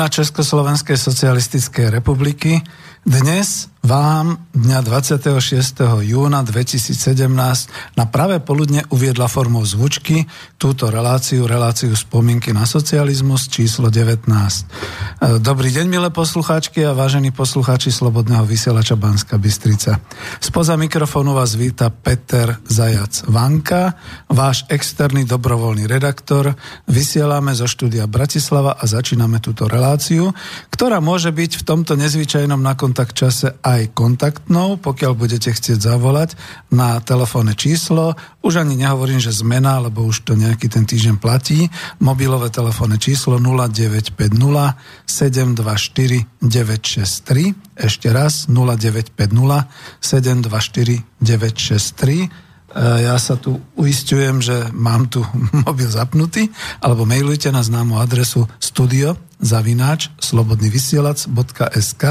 Hymna Československej socialistickej republiky. Dnes vám dňa 26. júna 2017 na pravé poludne uviedla formou zvučky túto reláciu, reláciu spomienky na socializmus číslo 19. E, dobrý deň, milé poslucháčky a vážení poslucháči Slobodného vysielača Banska Bystrica. Spoza mikrofónu vás víta Peter Zajac Vanka, váš externý dobrovoľný redaktor. Vysielame zo štúdia Bratislava a začíname túto reláciu, ktorá môže byť v tomto nezvyčajnom na kontakt čase aj kontaktnou, pokiaľ budete chcieť zavolať na telefónne číslo. Už ani nehovorím, že zmena, lebo už to nejaký ten týždeň platí. Mobilové telefónne číslo 0950 724 963. Ešte raz 0950 724 963 E, ja sa tu uistujem, že mám tu mobil zapnutý, alebo mailujte na známu adresu studio zavináč slobodnyvysielac.sk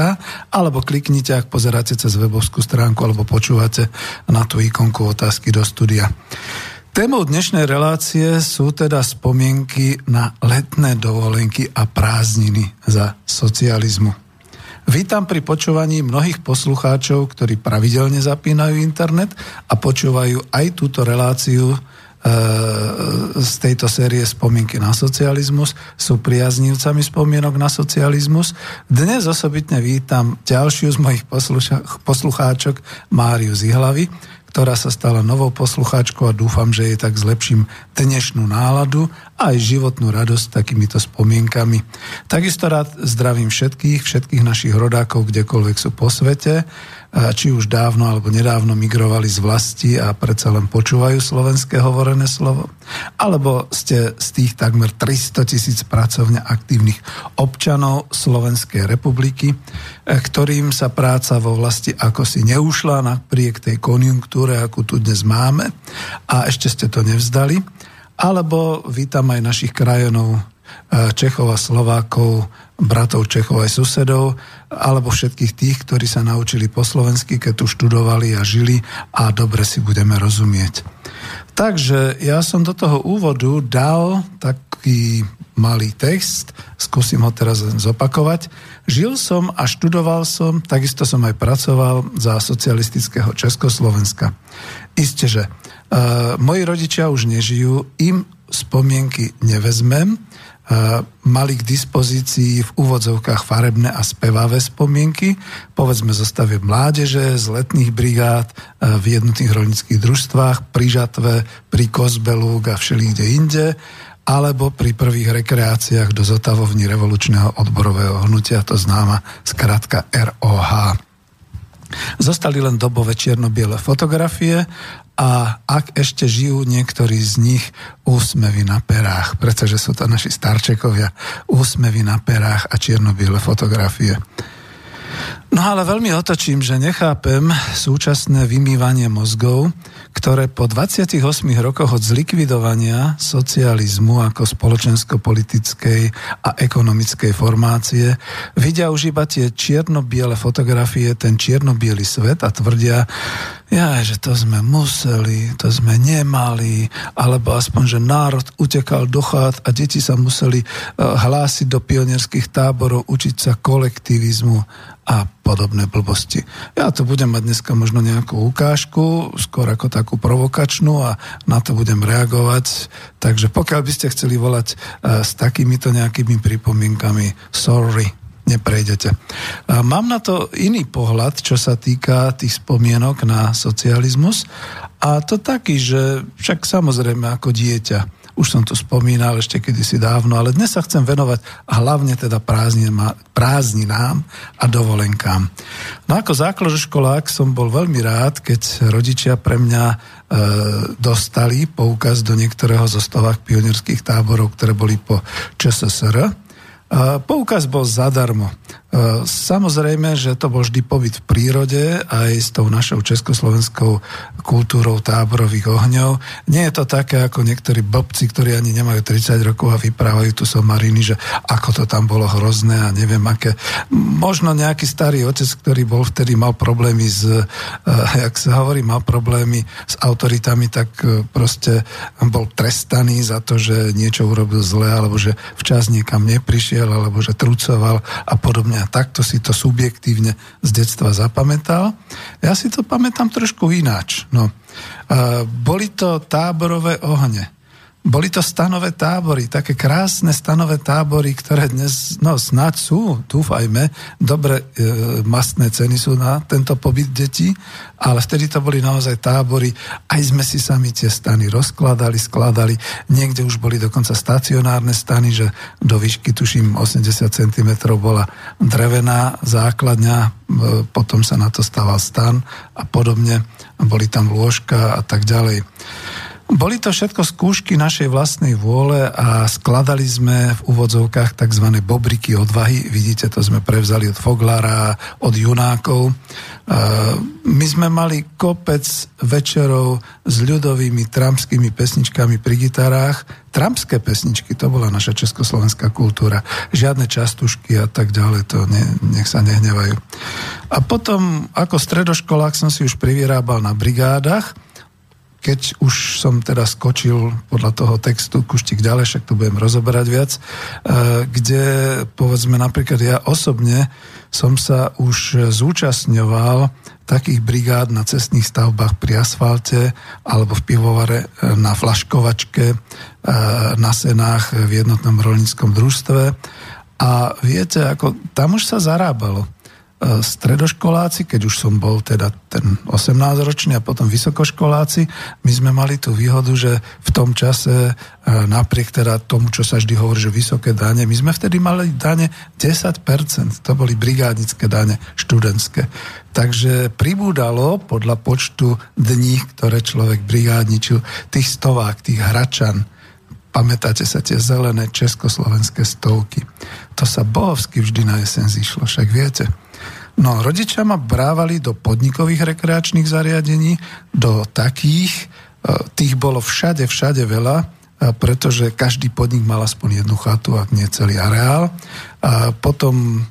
alebo kliknite, ak pozeráte cez webovskú stránku alebo počúvate na tú ikonku otázky do studia. Témou dnešnej relácie sú teda spomienky na letné dovolenky a prázdniny za socializmu. Vítam pri počúvaní mnohých poslucháčov, ktorí pravidelne zapínajú internet a počúvajú aj túto reláciu e, z tejto série Spomienky na socializmus, sú priaznívcami spomienok na socializmus. Dnes osobitne vítam ďalšiu z mojich poslucháčok, Máriu Zihlavy, ktorá sa stala novou poslucháčkou a dúfam, že jej tak zlepším dnešnú náladu a aj životnú radosť takýmito spomienkami. Takisto rád zdravím všetkých, všetkých našich rodákov, kdekoľvek sú po svete či už dávno alebo nedávno migrovali z vlasti a predsa len počúvajú slovenské hovorené slovo, alebo ste z tých takmer 300 tisíc pracovne aktívnych občanov Slovenskej republiky, eh, ktorým sa práca vo vlasti ako si neušla napriek tej konjunktúre, akú tu dnes máme a ešte ste to nevzdali, alebo vítam aj našich krajanov eh, Čechov a Slovákov bratov Čechov aj susedov, alebo všetkých tých, ktorí sa naučili po slovensky, keď tu študovali a žili a dobre si budeme rozumieť. Takže ja som do toho úvodu dal taký malý text, skúsim ho teraz zopakovať. Žil som a študoval som, takisto som aj pracoval za socialistického Československa. Isté, že uh, moji rodičia už nežijú, im spomienky nevezmem, mali k dispozícii v úvodzovkách farebné a spevavé spomienky, povedzme zostave mládeže, z letných brigád, v jednotných rolnických družstvách, pri žatve, pri Kozbelúk a všelikde inde, alebo pri prvých rekreáciách do zotavovní revolučného odborového hnutia, to známa skratka ROH. Zostali len dobové čierno-biele fotografie a ak ešte žijú niektorí z nich úsmevy na perách, pretože sú to naši starčekovia, úsmevy na perách a čierno-biele fotografie. No ale veľmi otočím, že nechápem súčasné vymývanie mozgov, ktoré po 28 rokoch od zlikvidovania socializmu ako spoločensko-politickej a ekonomickej formácie vidia už iba tie čierno-biele fotografie, ten čierno-biely svet a tvrdia, ja, že to sme museli, to sme nemali, alebo aspoň, že národ utekal do chát a deti sa museli uh, hlásiť do pionierských táborov, učiť sa kolektivizmu a podobné blbosti. Ja to budem mať dneska možno nejakú ukážku, skôr ako takú provokačnú a na to budem reagovať. Takže pokiaľ by ste chceli volať uh, s takýmito nejakými pripomienkami, sorry, neprejdete. Mám na to iný pohľad, čo sa týka tých spomienok na socializmus a to taký, že však samozrejme ako dieťa, už som to spomínal ešte kedysi dávno, ale dnes sa chcem venovať hlavne teda prázdninám a dovolenkám. No ako základoškolák som bol veľmi rád, keď rodičia pre mňa e, dostali poukaz do niektorého zo stovách pionierských táborov, ktoré boli po ČSSR Poukaz bol zadarmo. Samozrejme, že to bol vždy pobyt v prírode aj s tou našou československou kultúrou táborových ohňov. Nie je to také ako niektorí blbci, ktorí ani nemajú 30 rokov a vyprávajú tu somariny, že ako to tam bolo hrozné a neviem aké. Možno nejaký starý otec, ktorý bol vtedy mal problémy s, eh, jak sa hovorí, mal problémy s autoritami, tak eh, proste bol trestaný za to, že niečo urobil zle, alebo že včas niekam neprišiel, alebo že trucoval a podobne a takto si to subjektívne z detstva zapamätal. Ja si to pamätám trošku ináč. No, boli to táborové ohne. Boli to stanové tábory, také krásne stanové tábory, ktoré dnes, no snáď sú, dúfajme, dobre e, mastné ceny sú na tento pobyt detí, ale vtedy to boli naozaj tábory, aj sme si sami tie stany rozkladali, skladali, niekde už boli dokonca stacionárne stany, že do výšky, tuším, 80 cm bola drevená základňa, e, potom sa na to stával stan a podobne, boli tam lôžka a tak ďalej. Boli to všetko skúšky našej vlastnej vôle a skladali sme v úvodzovkách tzv. bobriky odvahy. Vidíte, to sme prevzali od Foglara, od Junákov. My sme mali kopec večerov s ľudovými trampskými pesničkami pri gitarách. Trampské pesničky, to bola naša československá kultúra. Žiadne častušky a tak ďalej, to ne, nech sa nehnevajú. A potom, ako stredoškolák som si už privyrábal na brigádach, keď už som teda skočil podľa toho textu kuštík ďalej, však to budem rozoberať viac, eh, kde povedzme napríklad ja osobne som sa už zúčastňoval takých brigád na cestných stavbách pri asfalte alebo v pivovare eh, na flaškovačke, eh, na senách v jednotnom rolníckom družstve. A viete, ako tam už sa zarábalo. E, stredoškoláci, keď už som bol teda ten 18-ročný a potom vysokoškoláci, my sme mali tú výhodu, že v tom čase e, napriek teda tomu, čo sa vždy hovorí, že vysoké dane, my sme vtedy mali dane 10%, to boli brigádnické dane študentské. Takže pribúdalo podľa počtu dní, ktoré človek brigádničil, tých stovák, tých hračan, Pamätáte sa tie zelené československé stovky. To sa bohovsky vždy na jeseň zišlo, však viete. No, rodičia ma brávali do podnikových rekreačných zariadení, do takých, e, tých bolo všade, všade veľa, e, pretože každý podnik mal aspoň jednu chatu, ak nie celý areál. A potom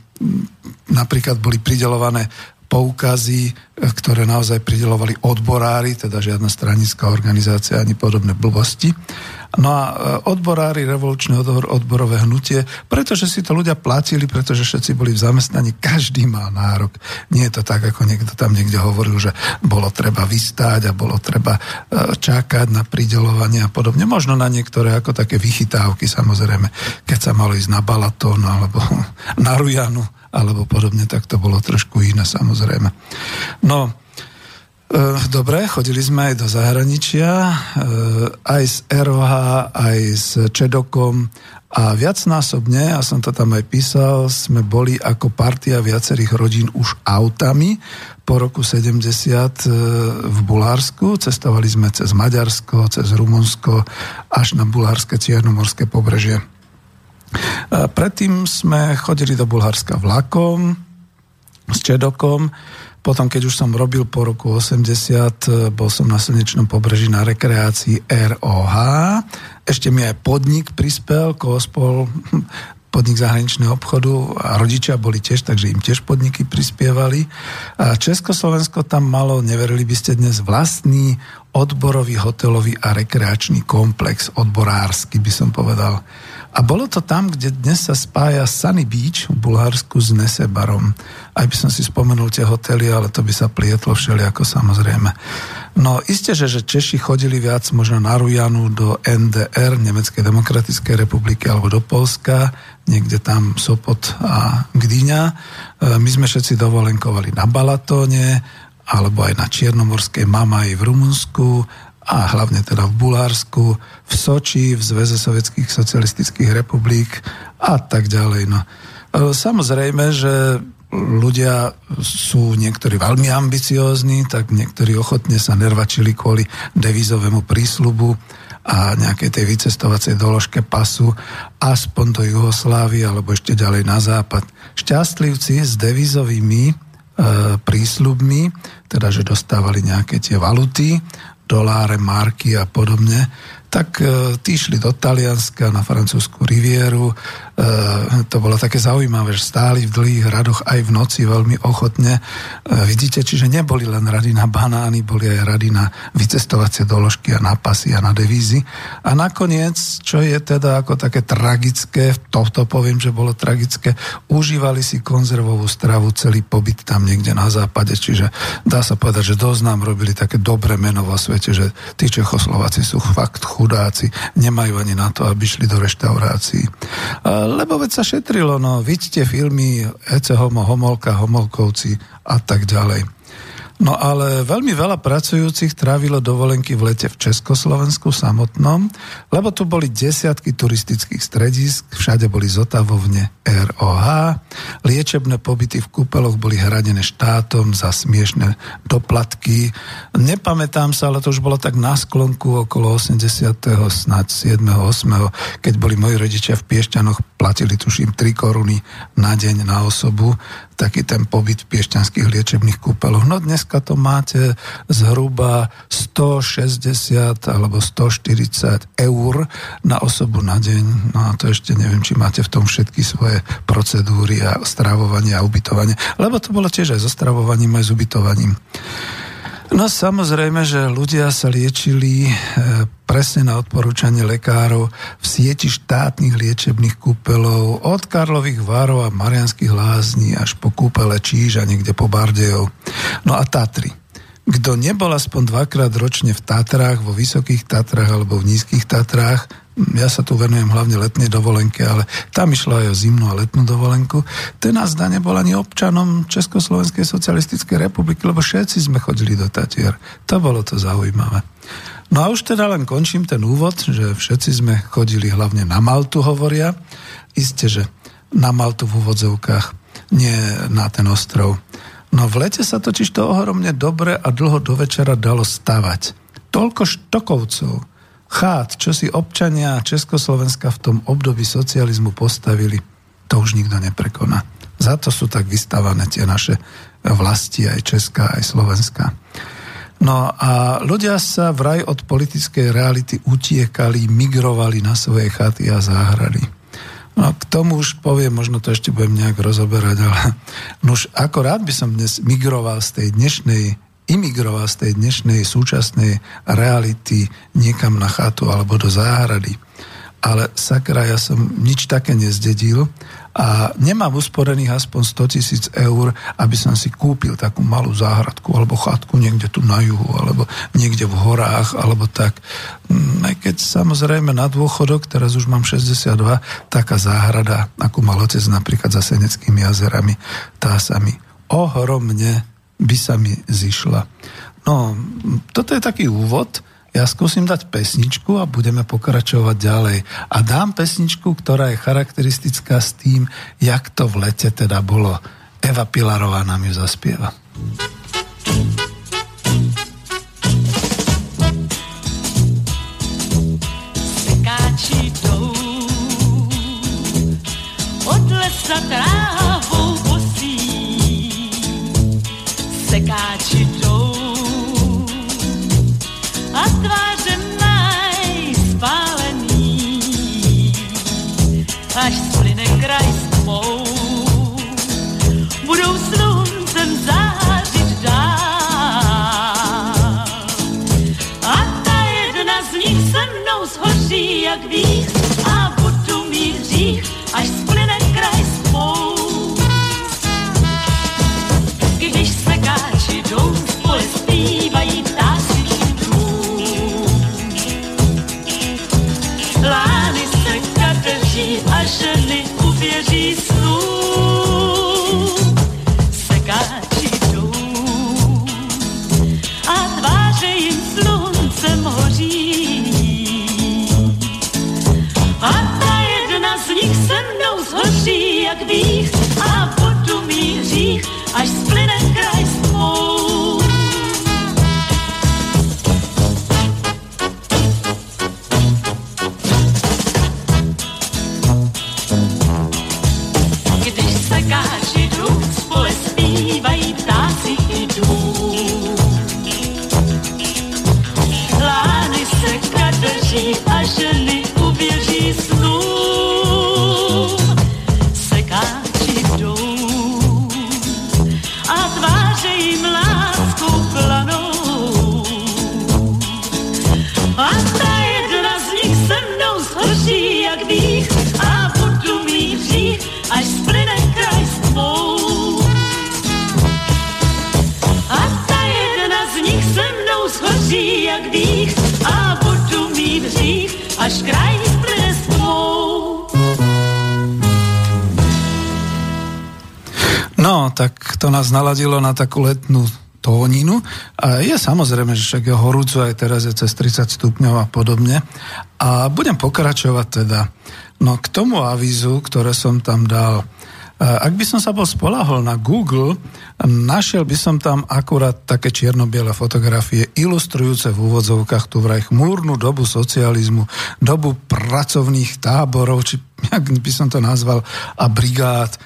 napríklad boli pridelované poukazy, e, ktoré naozaj pridelovali odborári, teda žiadna stranická organizácia ani podobné blbosti. No a e, odborári, revolučné odborové hnutie, pretože si to ľudia platili, pretože všetci boli v zamestnaní, každý mal nárok. Nie je to tak, ako niekto tam niekde hovoril, že bolo treba vystáť a bolo treba e, čakať na pridelovanie a podobne. Možno na niektoré ako také vychytávky, samozrejme, keď sa malo ísť na Balatón alebo na Rujanu alebo podobne, tak to bolo trošku iné, samozrejme. No, dobre, chodili sme aj do zahraničia, eh, aj s ROH, aj s Čedokom a viacnásobne, ja som to tam aj písal, sme boli ako partia viacerých rodín už autami po roku 70 eh, v Bulharsku. Cestovali sme cez Maďarsko, cez Rumunsko až na bulharské Ciernomorské pobrežie. Predtým sme chodili do Bulharska vlakom s Čedokom, potom, keď už som robil po roku 80, e, bol som na Slnečnom pobreží na rekreácii ROH. Ešte mi aj podnik prispel, Kospol, podnik zahraničného obchodu a rodičia boli tiež, takže im tiež podniky prispievali. A Československo tam malo, neverili by ste dnes, vlastný odborový, hotelový a rekreačný komplex, odborársky by som povedal. A bolo to tam, kde dnes sa spája Sunny Beach v Bulharsku s Nesebarom. Aj by som si spomenul tie hotely, ale to by sa plietlo všelijako samozrejme. No isté, že, že Češi chodili viac možno na Rujanu do NDR, Nemeckej demokratickej republiky, alebo do Polska, niekde tam Sopot a Gdyňa. E, my sme všetci dovolenkovali na Balatóne, alebo aj na Čiernomorskej Mamaj v Rumunsku, a hlavne teda v Bulharsku, v Soči, v Zveze sovietských socialistických republik a tak ďalej. No. E, samozrejme, že ľudia sú niektorí veľmi ambiciózni, tak niektorí ochotne sa nervačili kvôli devízovému prísľubu a nejakej tej vycestovacej doložke pasu aspoň do Jugoslávy alebo ešte ďalej na západ. Šťastlivci s devizovými e, prísľubmi, teda že dostávali nejaké tie valuty, doláre, marky a podobne, tak e, tí šli do Talianska na francúzsku rivieru. E, to bolo také zaujímavé, že stáli v dlhých radoch aj v noci veľmi ochotne. E, vidíte, čiže neboli len rady na banány, boli aj rady na vycestovacie doložky a na pasy a na devízy. A nakoniec, čo je teda ako také tragické, toto poviem, že bolo tragické, užívali si konzervovú stravu celý pobyt tam niekde na západe, čiže dá sa povedať, že dosť nám robili také dobré meno vo svete, že tí Čechoslováci sú fakt chudáci, nemajú ani na to, aby šli do reštaurácií. Lebo veď sa šetrilo, no vidíte filmy Ece Homo, Homolka, Homolkovci a tak ďalej. No ale veľmi veľa pracujúcich trávilo dovolenky v lete v Československu samotnom, lebo tu boli desiatky turistických stredísk, všade boli zotavovne ROH, liečebné pobyty v kúpeloch boli hradené štátom za smiešné doplatky. Nepamätám sa, ale to už bolo tak na sklonku okolo 80. snad 7. 8. keď boli moji rodičia v Piešťanoch, platili tuším 3 koruny na deň na osobu taký ten pobyt v piešťanských liečebných kúpeloch. No dneska to máte zhruba 160 alebo 140 eur na osobu na deň. No a to ešte neviem, či máte v tom všetky svoje procedúry a stravovanie a ubytovanie. Lebo to bolo tiež aj so stravovaním, aj s ubytovaním. No samozrejme, že ľudia sa liečili e, presne na odporúčanie lekárov v sieti štátnych liečebných kúpelov od Karlových Várov a Marianských lázní až po kúpele Číža niekde po Bardejov. No a Tatry. Kto nebol aspoň dvakrát ročne v Tatrách, vo Vysokých Tatrách alebo v Nízkych Tatrách, ja sa tu venujem hlavne letnej dovolenke, ale tam išlo aj o zimnú a letnú dovolenku. Ten nás da nebol ani občanom Československej socialistickej republiky, lebo všetci sme chodili do Tatier. To bolo to zaujímavé. No a už teda len končím ten úvod, že všetci sme chodili hlavne na Maltu, hovoria. Isté, že na Maltu v úvodzovkách, nie na ten ostrov. No v lete sa totiž to ohromne dobre a dlho do večera dalo stavať. Toľko štokovcov, chát, čo si občania Československa v tom období socializmu postavili, to už nikto neprekoná. Za to sú tak vystavané tie naše vlasti, aj Česká, aj Slovenská. No a ľudia sa vraj od politickej reality utiekali, migrovali na svoje chaty a záhrady. No k tomu už poviem, možno to ešte budem nejak rozoberať, ale no už ako rád by som dnes migroval z tej dnešnej imigroval z tej dnešnej súčasnej reality niekam na chatu alebo do záhrady. Ale sakra, ja som nič také nezdedil a nemám usporených aspoň 100 tisíc eur, aby som si kúpil takú malú záhradku alebo chatku niekde tu na juhu alebo niekde v horách alebo tak. Mm, aj keď samozrejme na dôchodok, teraz už mám 62, taká záhrada, ako mal otec napríklad za Seneckými jazerami, tá sa mi ohromne by sa mi zišla. No, toto je taký úvod. Ja skúsim dať pesničku a budeme pokračovať ďalej. A dám pesničku, ktorá je charakteristická s tým, jak to v lete teda bolo. Eva Pilarová nám ju zaspieva. od lesa trávou až splyne kraj s tmou. Budou sluncem zářit dál. A ta jedna z nich se mnou zhoří jak vých a budu mít hřích, až splyne ženy uvěří snu. Sekáči jdou a tváře jim hoří. A ta jedna z nich se mnou zhoří jak vých a budu mít hřích, až splyne nás naladilo na takú letnú tóninu. A je samozrejme, že však je horúco aj teraz je cez 30 stupňov a podobne. A budem pokračovať teda. No k tomu avízu, ktoré som tam dal, ak by som sa bol spolahol na Google, našiel by som tam akurát také čierno-biele fotografie ilustrujúce v úvodzovkách tú vraj chmúrnu dobu socializmu, dobu pracovných táborov, či jak by som to nazval, a brigád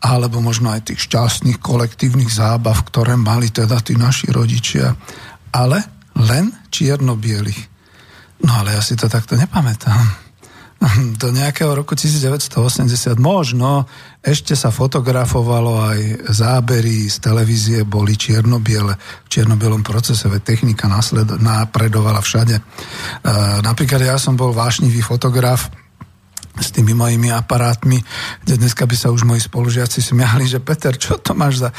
alebo možno aj tých šťastných kolektívnych zábav, ktoré mali teda tí naši rodičia. Ale len čierno-bielých. No ale ja si to takto nepamätám. Do nejakého roku 1980 možno ešte sa fotografovalo aj zábery z televízie, boli čierno-biele, v čierno-bielom procese, veď technika napredovala všade. E, napríklad ja som bol vášnivý fotograf, s tými mojimi aparátmi, kde dneska by sa už moji spolužiaci smiali, že Peter, čo to máš za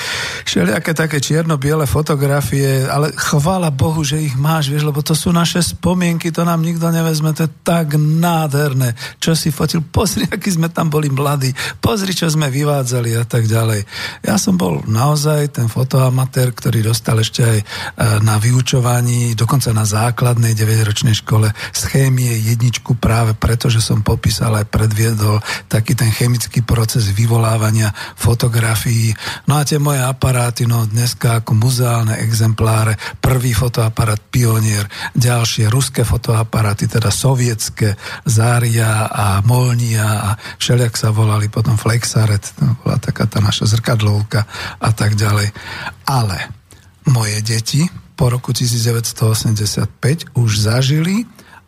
všelijaké také čierno-biele fotografie, ale chvála Bohu, že ich máš, vieš, lebo to sú naše spomienky, to nám nikto nevezme, to je tak nádherné. Čo si fotil, pozri, aký sme tam boli mladí, pozri, čo sme vyvádzali a tak ďalej. Ja som bol naozaj ten fotoamatér, ktorý dostal ešte aj e, na vyučovaní, dokonca na základnej 9-ročnej škole z chémie jedničku práve preto, že som popísal aj predviedol taký ten chemický proces vyvolávania fotografií. No a tie moje aparáty, no dneska ako muzeálne exempláre, prvý fotoaparát Pionier, ďalšie ruské fotoaparáty, teda sovietské, Zária a Molnia a všelijak sa volali potom Flexaret, to bola taká tá naša zrkadlovka a tak ďalej. Ale moje deti po roku 1985 už zažili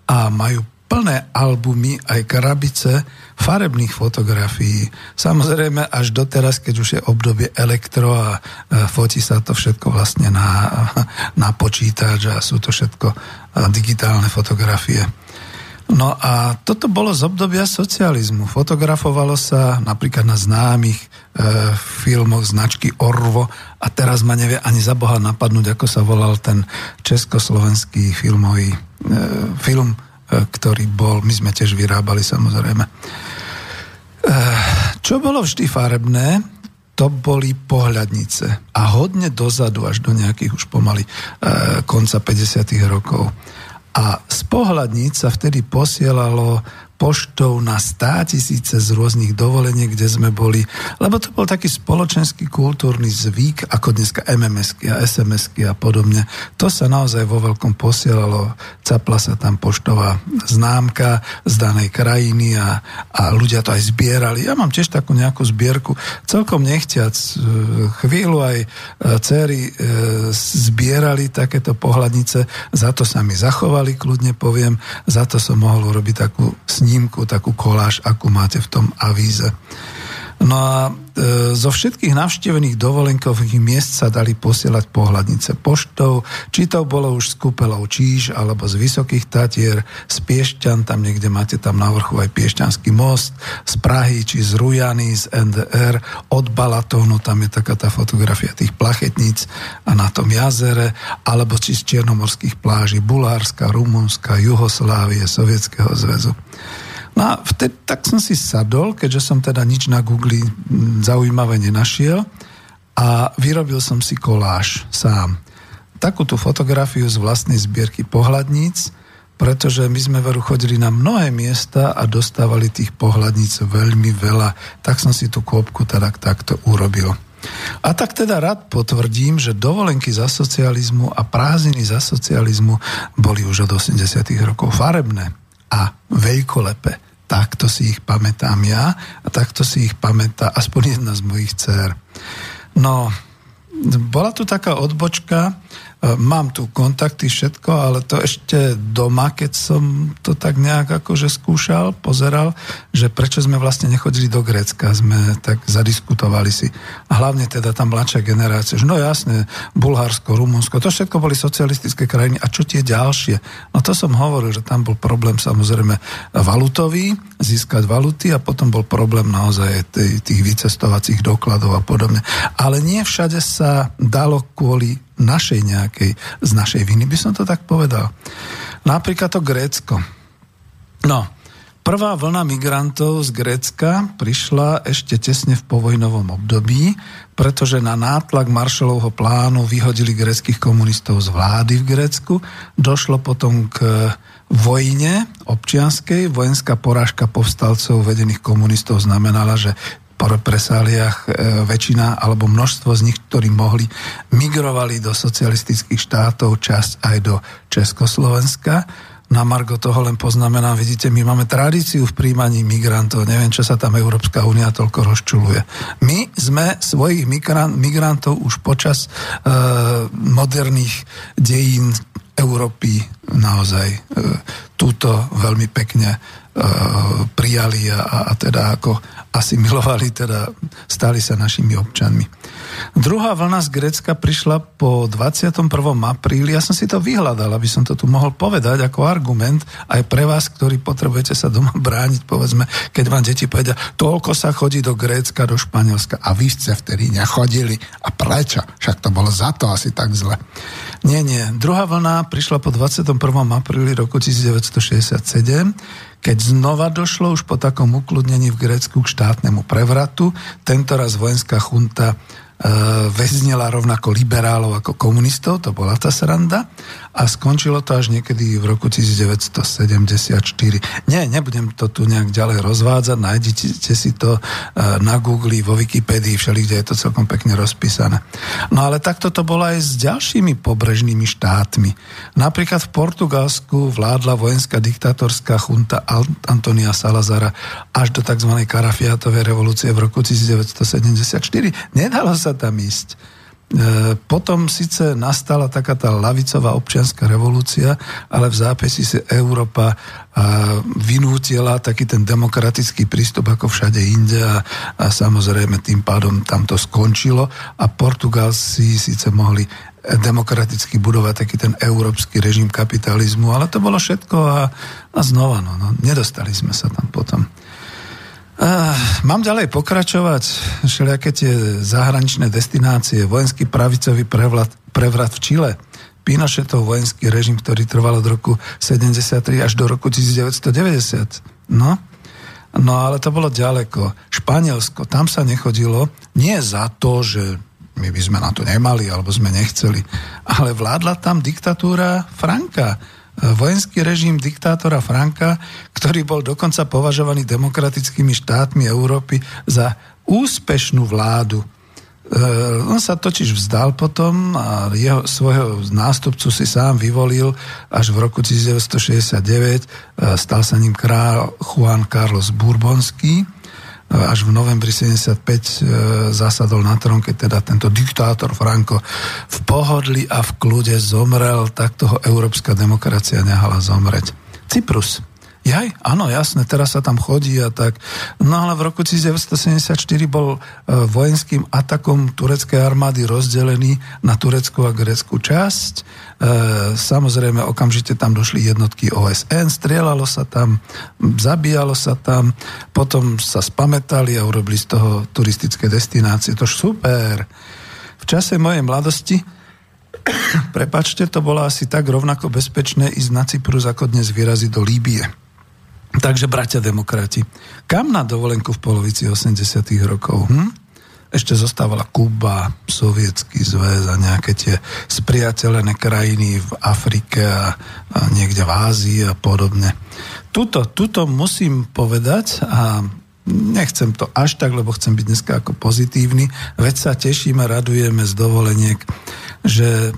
a majú plné albumy, aj krabice farebných fotografií. Samozrejme až doteraz, keď už je obdobie elektro a fotí sa to všetko vlastne na, na počítač a sú to všetko digitálne fotografie. No a toto bolo z obdobia socializmu. Fotografovalo sa napríklad na známych e, filmoch značky Orvo a teraz ma nevie ani za Boha napadnúť, ako sa volal ten československý filmový e, film ktorý bol, my sme tiež vyrábali samozrejme. Eh, čo bolo vždy farebné, to boli pohľadnice. A hodne dozadu, až do nejakých už pomaly eh, konca 50. rokov. A z pohľadníc sa vtedy posielalo poštou na stá tisíce z rôznych dovolení, kde sme boli, lebo to bol taký spoločenský kultúrny zvyk, ako dneska MMSky a SMSky a podobne. To sa naozaj vo veľkom posielalo, capla sa tam poštová známka z danej krajiny a, a ľudia to aj zbierali. Ja mám tiež takú nejakú zbierku, celkom nechťac, e, chvíľu aj e, cery e, zbierali takéto pohľadnice, za to sa mi zachovali, kľudne poviem, za to som mohol urobiť takú snímku snímku, takú koláž, akú máte v tom avíze. No a e, zo všetkých navštívených dovolenkových miest sa dali posielať pohľadnice poštou, či to bolo už z kúpelov Číž, alebo z Vysokých Tatier, z Piešťan, tam niekde máte tam na vrchu aj Piešťanský most, z Prahy, či z Rujany, z NDR, od Balatónu, tam je taká tá fotografia tých plachetníc a na tom jazere, alebo či z Čiernomorských pláží Bulárska, Rumunska, Juhoslávie, Sovietskeho zväzu. No a vtedy tak som si sadol, keďže som teda nič na Google zaujímavé nenašiel a vyrobil som si koláž sám. Takúto fotografiu z vlastnej zbierky pohľadníc, pretože my sme veru chodili na mnohé miesta a dostávali tých pohľadníc veľmi veľa, tak som si tú kôpku teda takto urobil. A tak teda rád potvrdím, že dovolenky za socializmu a prázdniny za socializmu boli už od 80. rokov farebné a veľkolepé. Takto si ich pamätám ja a takto si ich pamätá aspoň jedna z mojich dcer. No, bola tu taká odbočka, mám tu kontakty, všetko, ale to ešte doma, keď som to tak nejak akože skúšal, pozeral, že prečo sme vlastne nechodili do Grécka, sme tak zadiskutovali si. A hlavne teda tam mladšia generácia, že no jasne, Bulharsko, Rumunsko, to všetko boli socialistické krajiny. A čo tie ďalšie? No to som hovoril, že tam bol problém samozrejme valutový, získať valuty a potom bol problém naozaj tých vycestovacích dokladov a podobne. Ale nie všade sa dalo kvôli našej nejakej, z našej viny by som to tak povedal. Napríklad to Grécko. No, Prvá vlna migrantov z Grécka prišla ešte tesne v povojnovom období, pretože na nátlak Marshallovho plánu vyhodili greckých komunistov z vlády v Grécku. Došlo potom k vojne občianskej. Vojenská porážka povstalcov vedených komunistov znamenala, že po represáliách e, väčšina alebo množstvo z nich, ktorí mohli, migrovali do socialistických štátov, časť aj do Československa na Margo toho len poznamenám, vidíte, my máme tradíciu v príjmaní migrantov, neviem, čo sa tam Európska únia toľko rozčuluje. My sme svojich migrantov už počas e, moderných dejín Európy naozaj e, túto veľmi pekne prijali a, a teda ako asimilovali, teda stali sa našimi občanmi. Druhá vlna z Grécka prišla po 21. apríli. Ja som si to vyhľadal, aby som to tu mohol povedať ako argument aj pre vás, ktorí potrebujete sa doma brániť, povedzme, keď vám deti povedia, toľko sa chodí do Grécka, do Španielska a vy ste vtedy nechodili. A prečo? Však to bolo za to asi tak zle. Nie, nie. Druhá vlna prišla po 21. apríli roku 1967, keď znova došlo už po takom ukludnení v Grécku k štátnemu prevratu. Tentoraz vojenská chunta väznila rovnako liberálov ako komunistov, to bola tá sranda a skončilo to až niekedy v roku 1974. Nie, nebudem to tu nejak ďalej rozvádzať, nájdete si to e, na Google, vo Wikipedii, všeli, kde je to celkom pekne rozpísané. No ale takto to bolo aj s ďalšími pobrežnými štátmi. Napríklad v Portugalsku vládla vojenská diktátorská chunta Antonia Salazara až do tzv. Karafiatovej revolúcie v roku 1974. Nedalo sa sa tam ísť. E, potom síce nastala taká tá lavicová občianská revolúcia, ale v zápisi si Európa e, vynútila taký ten demokratický prístup ako všade inde a, a samozrejme tým pádom tam to skončilo a Portugalci síce mohli demokraticky budovať taký ten európsky režim kapitalizmu, ale to bolo všetko a, a znova, no, no, nedostali sme sa tam potom. Uh, mám ďalej pokračovať. Všelijaké tie zahraničné destinácie, vojenský pravicový prevrat, prevrat v Čile, Pinochetov vojenský režim, ktorý trval od roku 73 až do roku 1990. No, no ale to bolo ďaleko. Španielsko, tam sa nechodilo. Nie za to, že my by sme na to nemali alebo sme nechceli, ale vládla tam diktatúra Franka vojenský režim diktátora Franka, ktorý bol dokonca považovaný demokratickými štátmi Európy za úspešnú vládu. E, on sa totiž vzdal potom a jeho, svojho nástupcu si sám vyvolil až v roku 1969. E, stal sa ním král Juan Carlos Bourbonský až v novembri 75 e, zasadol na trón, keď teda tento diktátor Franco v pohodli a v kľude zomrel, tak toho európska demokracia nehala zomreť. Cyprus. Jaj, áno, jasné, teraz sa tam chodí a tak. No ale v roku 1974 bol e, vojenským atakom tureckej armády rozdelený na tureckú a greckú časť. E, samozrejme, okamžite tam došli jednotky OSN, strieľalo sa tam, zabíjalo sa tam, potom sa spametali a urobili z toho turistické destinácie. To super. V čase mojej mladosti prepačte, to bolo asi tak rovnako bezpečné ísť na Cyprus, ako dnes vyraziť do Líbie. Takže, bratia demokrati, kam na dovolenku v polovici 80 rokov? Hm? Ešte zostávala Kuba, Sovietský zväz a nejaké tie spriateľené krajiny v Afrike a, a niekde v Ázii a podobne. Tuto, tuto musím povedať a nechcem to až tak, lebo chcem byť dneska ako pozitívny, veď sa tešíme, radujeme z dovoleniek že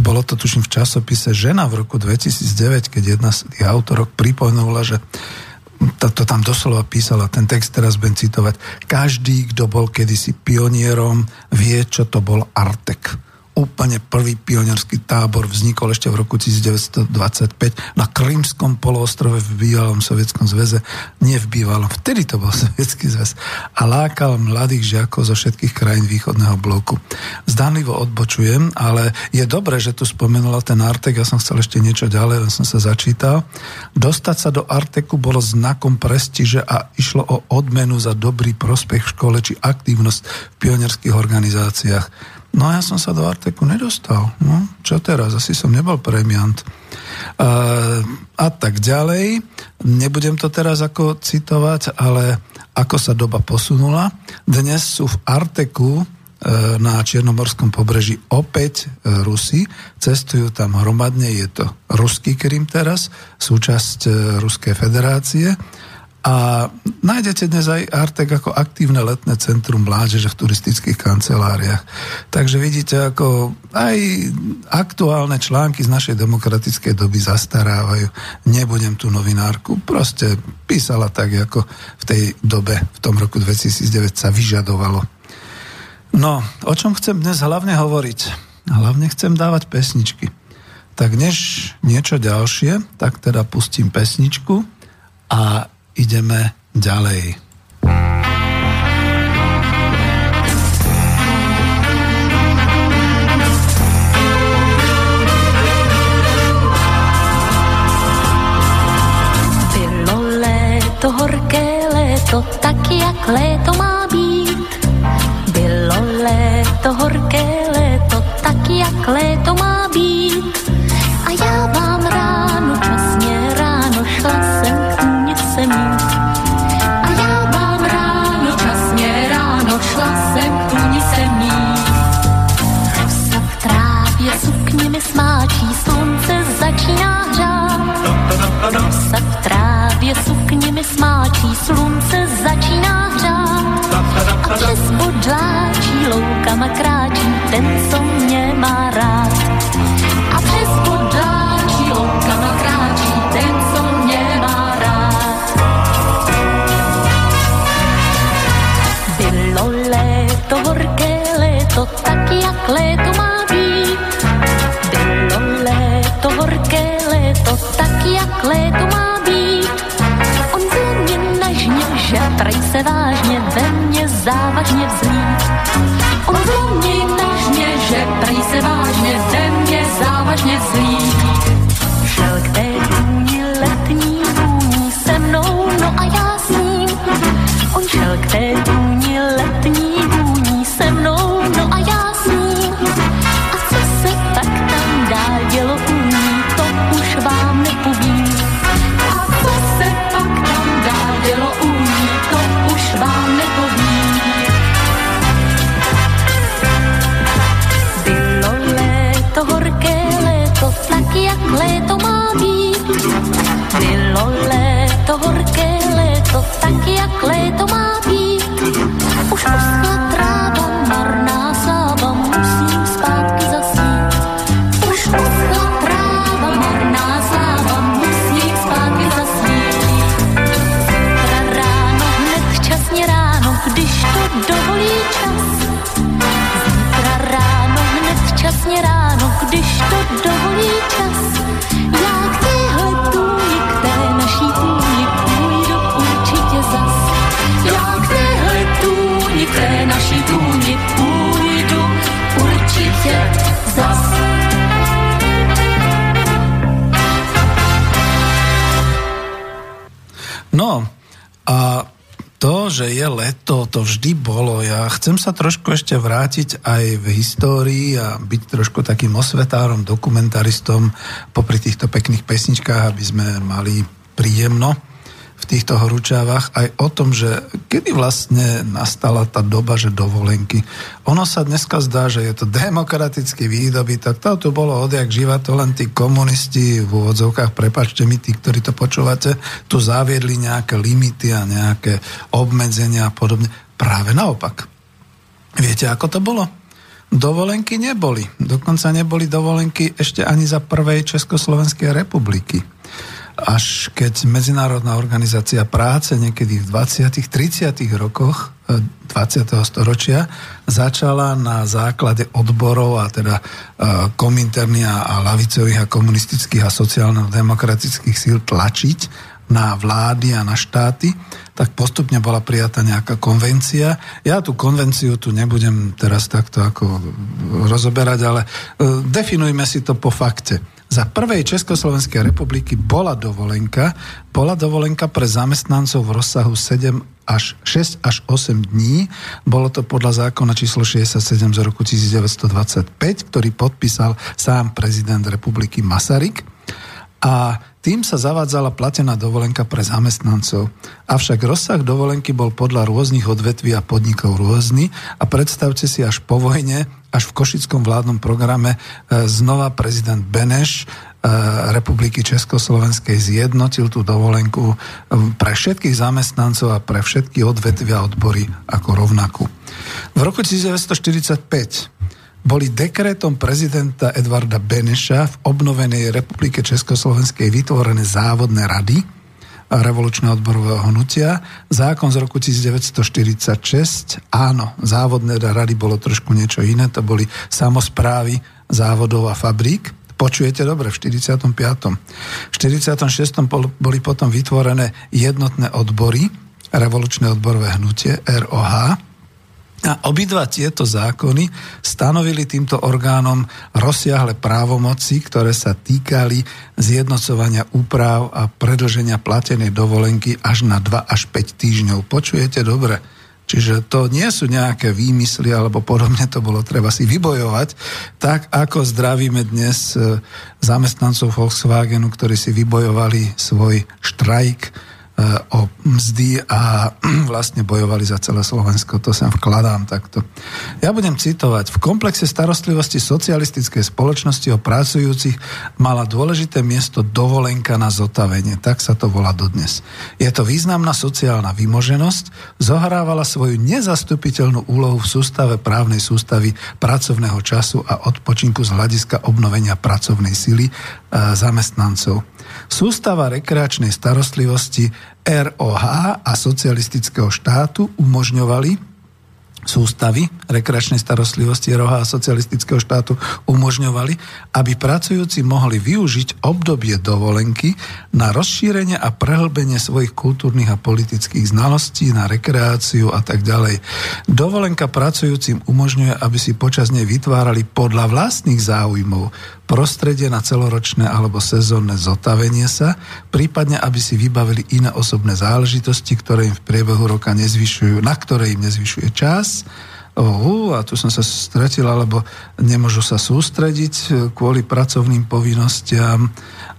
bolo to tuším v časopise Žena v roku 2009, keď jedna z tých autorok pripomenula, že to, to tam doslova písala, ten text teraz budem citovať. Každý, kto bol kedysi pionierom, vie, čo to bol Artek úplne prvý pionierský tábor vznikol ešte v roku 1925 na Krymskom poloostrove v bývalom Sovietskom zväze, nie v bývalom, vtedy to bol Sovietský zväz a lákal mladých žiakov zo všetkých krajín východného bloku. Zdánlivo odbočujem, ale je dobré, že tu spomenula ten Artek, ja som chcel ešte niečo ďalej, len som sa začítal. Dostať sa do Arteku bolo znakom prestíže a išlo o odmenu za dobrý prospech v škole či aktívnosť v pionierských organizáciách. No ja som sa do Arteku nedostal. No, čo teraz? Asi som nebol premiant. A, a tak ďalej. Nebudem to teraz ako citovať, ale ako sa doba posunula. Dnes sú v Arteku e, na Čiernomorskom pobreží opäť e, Rusi. Cestujú tam hromadne, je to ruský Krym teraz, súčasť Ruskej federácie a nájdete dnes aj Artek ako aktívne letné centrum mládeže v turistických kanceláriách. Takže vidíte, ako aj aktuálne články z našej demokratickej doby zastarávajú. Nebudem tu novinárku, proste písala tak, ako v tej dobe, v tom roku 2009 sa vyžadovalo. No, o čom chcem dnes hlavne hovoriť? Hlavne chcem dávať pesničky. Tak než niečo ďalšie, tak teda pustím pesničku a ideme ďalej. Bylo léto, horké léto, tak jak léto má být. Bylo léto, horké léto, tak jak léto má smáčí, slunce začíná hřát. A přes bodláčí loukama kráčí ten, co mě má rád. A přes bodláčí loukama kráčí ten, co mě má rád. Bylo léto, horké léto, tak jak léto se vážně, ve mně závažně vzlít. On ve mně nežně, že prej se vážně, ve mně závažně vzlít. Šel k té tůni letní vůni se mnou, no a já s ním. On šel k té tůni jak léto má být. Už uschla tráva, marná sáva, musím zpátky zasít. Už uschla tráva, marná sáva, musím zpátky zasít. Zítra ráno, hned včasně ráno, když to dovolí čas. Zítra ráno, hned včasně ráno, když to dovolí čas. To, že je leto, to vždy bolo. Ja chcem sa trošku ešte vrátiť aj v histórii a byť trošku takým osvetárom, dokumentaristom popri týchto pekných pesničkách, aby sme mali príjemno týchto horúčavách aj o tom, že kedy vlastne nastala tá doba, že dovolenky. Ono sa dneska zdá, že je to demokratický výdobytok. To tu bolo odjak živa, to len tí komunisti v úvodzovkách, prepačte mi, tí, ktorí to počúvate, tu zaviedli nejaké limity a nejaké obmedzenia a podobne. Práve naopak. Viete, ako to bolo? Dovolenky neboli. Dokonca neboli dovolenky ešte ani za prvej Československej republiky až keď Medzinárodná organizácia práce niekedy v 20. 30. rokoch 20. storočia začala na základe odborov a teda kominternia a lavicových a komunistických a sociálno-demokratických síl tlačiť na vlády a na štáty, tak postupne bola prijatá nejaká konvencia. Ja tú konvenciu tu nebudem teraz takto ako rozoberať, ale definujme si to po fakte za prvej Československej republiky bola dovolenka, bola dovolenka pre zamestnancov v rozsahu 7 až 6 až 8 dní. Bolo to podľa zákona číslo 67 z roku 1925, ktorý podpísal sám prezident republiky Masaryk. A Tým sa zavádzala platená dovolenka pre zamestnancov. Avšak rozsah dovolenky bol podľa rôznych odvetví a podnikov rôzny a predstavte si až po vojne, až v Košickom vládnom programe e, znova prezident Beneš e, Republiky Československej zjednotil tú dovolenku e, pre všetkých zamestnancov a pre všetky odvetvia odbory ako rovnakú. V roku 1945 boli dekrétom prezidenta Edvarda Beneša v obnovenej Republike Československej vytvorené závodné rady revolučného odborového hnutia. Zákon z roku 1946, áno, závodné rady bolo trošku niečo iné, to boli samozprávy závodov a fabrík. Počujete dobre, v 45. V 46. boli potom vytvorené jednotné odbory, revolučné odborové hnutie, ROH, a obidva tieto zákony stanovili týmto orgánom rozsiahle právomoci, ktoré sa týkali zjednocovania úprav a predlženia platenej dovolenky až na 2 až 5 týždňov. Počujete dobre? Čiže to nie sú nejaké výmysly alebo podobne, to bolo treba si vybojovať, tak ako zdravíme dnes e, zamestnancov Volkswagenu, ktorí si vybojovali svoj štrajk o mzdy a vlastne bojovali za celé Slovensko. To sem vkladám takto. Ja budem citovať. V komplexe starostlivosti socialistickej spoločnosti o pracujúcich mala dôležité miesto dovolenka na zotavenie. Tak sa to volá dodnes. Je to významná sociálna vymoženosť, zohrávala svoju nezastupiteľnú úlohu v sústave právnej sústavy pracovného času a odpočinku z hľadiska obnovenia pracovnej sily e, zamestnancov. Sústava rekreačnej starostlivosti ROH a socialistického štátu umožňovali sústavy rekreačnej starostlivosti roha a socialistického štátu umožňovali, aby pracujúci mohli využiť obdobie dovolenky na rozšírenie a prehlbenie svojich kultúrnych a politických znalostí, na rekreáciu a tak ďalej. Dovolenka pracujúcim umožňuje, aby si počas nej vytvárali podľa vlastných záujmov prostredie na celoročné alebo sezónne zotavenie sa, prípadne aby si vybavili iné osobné záležitosti, ktoré im v priebehu roka nezvyšujú, na ktoré im nezvyšuje čas, oh, a tu som sa stratil, alebo nemôžu sa sústrediť e, kvôli pracovným povinnostiam,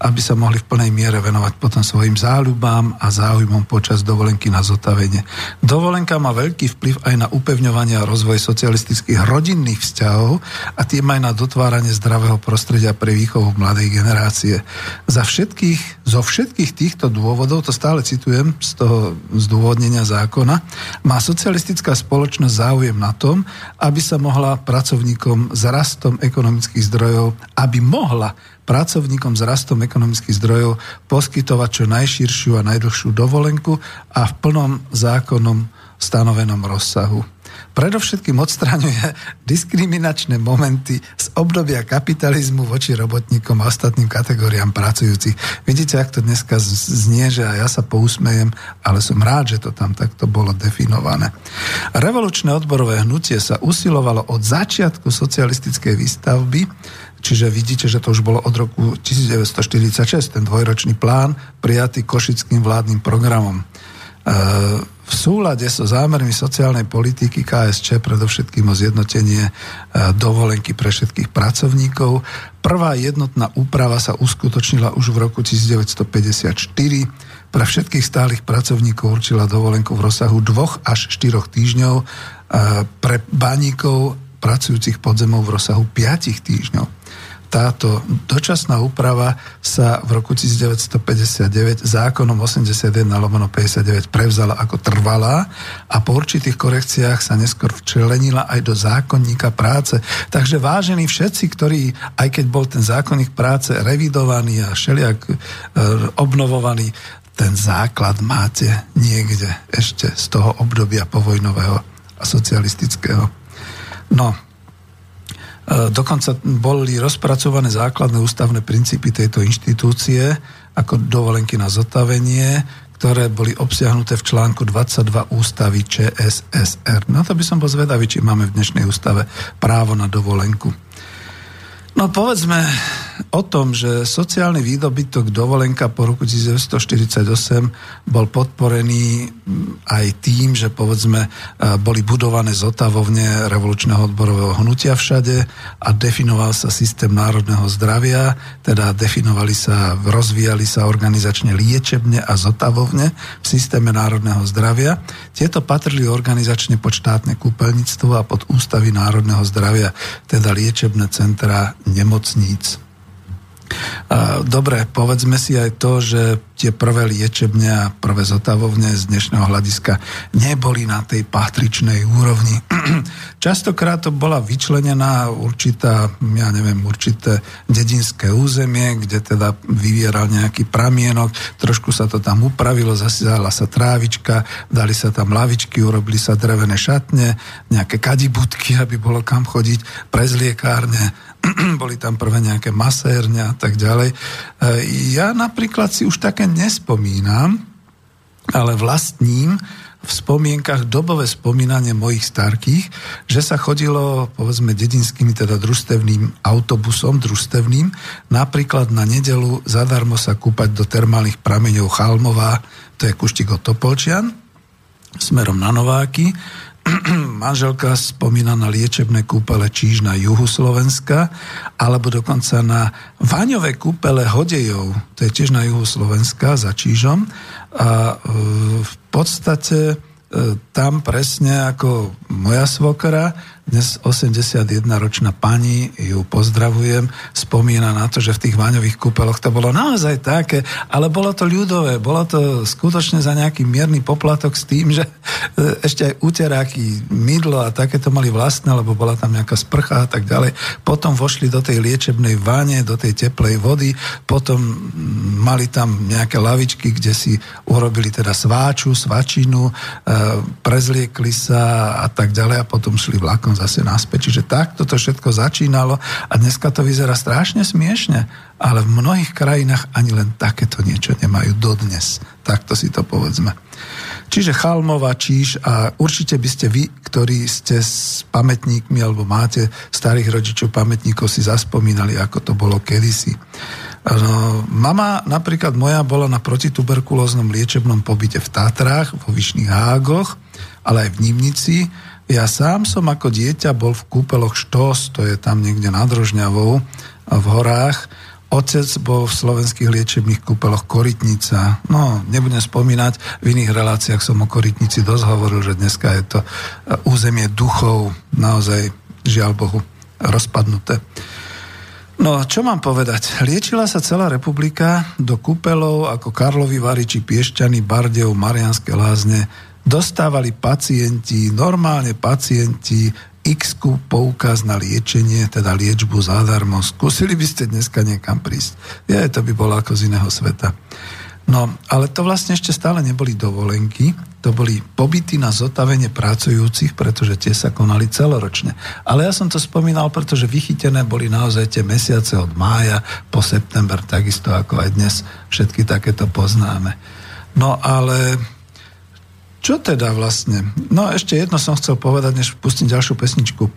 aby sa mohli v plnej miere venovať potom svojim záľubám a záujmom počas dovolenky na zotavenie. Dovolenka má veľký vplyv aj na upevňovanie a rozvoj socialistických rodinných vzťahov a tým aj na dotváranie zdravého prostredia pre výchovu mladej generácie. Za všetkých, zo všetkých týchto dôvodov, to stále citujem z toho zdôvodnenia zákona, má socialistická spoločnosť záujem na to, tom, aby sa mohla pracovníkom s rastom ekonomických zdrojov, aby mohla pracovníkom s rastom ekonomických zdrojov poskytovať čo najširšiu a najdlhšiu dovolenku a v plnom zákonom stanovenom rozsahu predovšetkým odstraňuje diskriminačné momenty z obdobia kapitalizmu voči robotníkom a ostatným kategóriám pracujúcich. Vidíte, ak to dneska znie, že ja sa pousmejem, ale som rád, že to tam takto bolo definované. Revolučné odborové hnutie sa usilovalo od začiatku socialistickej výstavby Čiže vidíte, že to už bolo od roku 1946, ten dvojročný plán prijatý Košickým vládnym programom. E, v súlade so zámermi sociálnej politiky KSČ, predovšetkým o zjednotenie e, dovolenky pre všetkých pracovníkov. Prvá jednotná úprava sa uskutočnila už v roku 1954. Pre všetkých stálych pracovníkov určila dovolenku v rozsahu dvoch až 4 týždňov, e, pre baníkov pracujúcich podzemov v rozsahu 5 týždňov táto dočasná úprava sa v roku 1959 zákonom 81 lomeno 59 prevzala ako trvalá a po určitých korekciách sa neskôr včlenila aj do zákonníka práce. Takže vážení všetci, ktorí, aj keď bol ten zákonník práce revidovaný a všelijak e, obnovovaný, ten základ máte niekde ešte z toho obdobia povojnového a socialistického. No, dokonca boli rozpracované základné ústavné princípy tejto inštitúcie, ako dovolenky na zotavenie, ktoré boli obsiahnuté v článku 22 ústavy ČSSR. Na to by som bol zvedavý, či máme v dnešnej ústave právo na dovolenku. No povedzme, o tom, že sociálny výdobytok dovolenka po roku 1948 bol podporený aj tým, že povedzme boli budované zotavovne revolučného odborového hnutia všade a definoval sa systém národného zdravia, teda definovali sa, rozvíjali sa organizačne liečebne a zotavovne v systéme národného zdravia. Tieto patrili organizačne pod štátne kúpeľníctvo a pod ústavy národného zdravia, teda liečebné centra nemocníc. Dobre, povedzme si aj to, že tie prvé liečebne a prvé zotavovne z dnešného hľadiska neboli na tej patričnej úrovni. Častokrát to bola vyčlenená určitá, ja neviem, určité dedinské územie, kde teda vyvieral nejaký pramienok, trošku sa to tam upravilo, zasiala sa trávička, dali sa tam lavičky, urobili sa drevené šatne, nejaké kadibudky, aby bolo kam chodiť, prezliekárne, boli tam prvé nejaké masérne a tak ďalej. E, ja napríklad si už také nespomínam, ale vlastním v spomienkach dobové spomínanie mojich starkých, že sa chodilo, povedzme, dedinskými, teda družstevným autobusom, družstevným, napríklad na nedelu zadarmo sa kúpať do termálnych prameňov Chalmová, to je Kuštik Topolčian, smerom na Nováky, manželka spomína na liečebné kúpele Číž na juhu Slovenska, alebo dokonca na vaňové kúpele Hodejov, to je tiež na juhu Slovenska, za Čížom. A e, v podstate e, tam presne ako moja svokra dnes 81-ročná pani, ju pozdravujem, spomína na to, že v tých váňových kúpeloch to bolo naozaj také, ale bolo to ľudové, bolo to skutočne za nejaký mierny poplatok s tým, že e, ešte aj uteráky, mydlo a také to mali vlastné, lebo bola tam nejaká sprcha a tak ďalej. Potom vošli do tej liečebnej váne, do tej teplej vody, potom mali tam nejaké lavičky, kde si urobili teda sváču, svačinu, e, prezliekli sa a tak ďalej a potom šli vlakom zase naspäť. Čiže takto to všetko začínalo a dneska to vyzerá strašne smiešne, ale v mnohých krajinách ani len takéto niečo nemajú dodnes. Takto si to povedzme. Čiže Chalmova, Číž a určite by ste vy, ktorí ste s pamätníkmi alebo máte starých rodičov pamätníkov si zaspomínali, ako to bolo kedysi. No, mama napríklad moja bola na protituberkulóznom liečebnom pobyte v Tatrách, vo Vyšných Hágoch, ale aj v Nimnici ja sám som ako dieťa bol v kúpeloch Štos, to je tam niekde nad Rožňavou, v horách. Otec bol v slovenských liečebných kúpeloch Korytnica. No, nebudem spomínať, v iných reláciách som o Korytnici dosť hovoril, že dneska je to e, územie duchov, naozaj, žiaľ Bohu, rozpadnuté. No, čo mám povedať? Liečila sa celá republika do kúpelov ako Karlovy Vary či Piešťany, Bardev, Marianské lázne, dostávali pacienti, normálne pacienti, x poukaz na liečenie, teda liečbu zadarmo. Skúsili by ste dneska niekam prísť. Je, to by bolo ako z iného sveta. No, ale to vlastne ešte stále neboli dovolenky, to boli pobyty na zotavenie pracujúcich, pretože tie sa konali celoročne. Ale ja som to spomínal, pretože vychytené boli naozaj tie mesiace od mája po september, takisto ako aj dnes všetky takéto poznáme. No ale čo teda vlastne? No ešte jedno som chcel povedať, než pustím ďalšiu pesničku. E,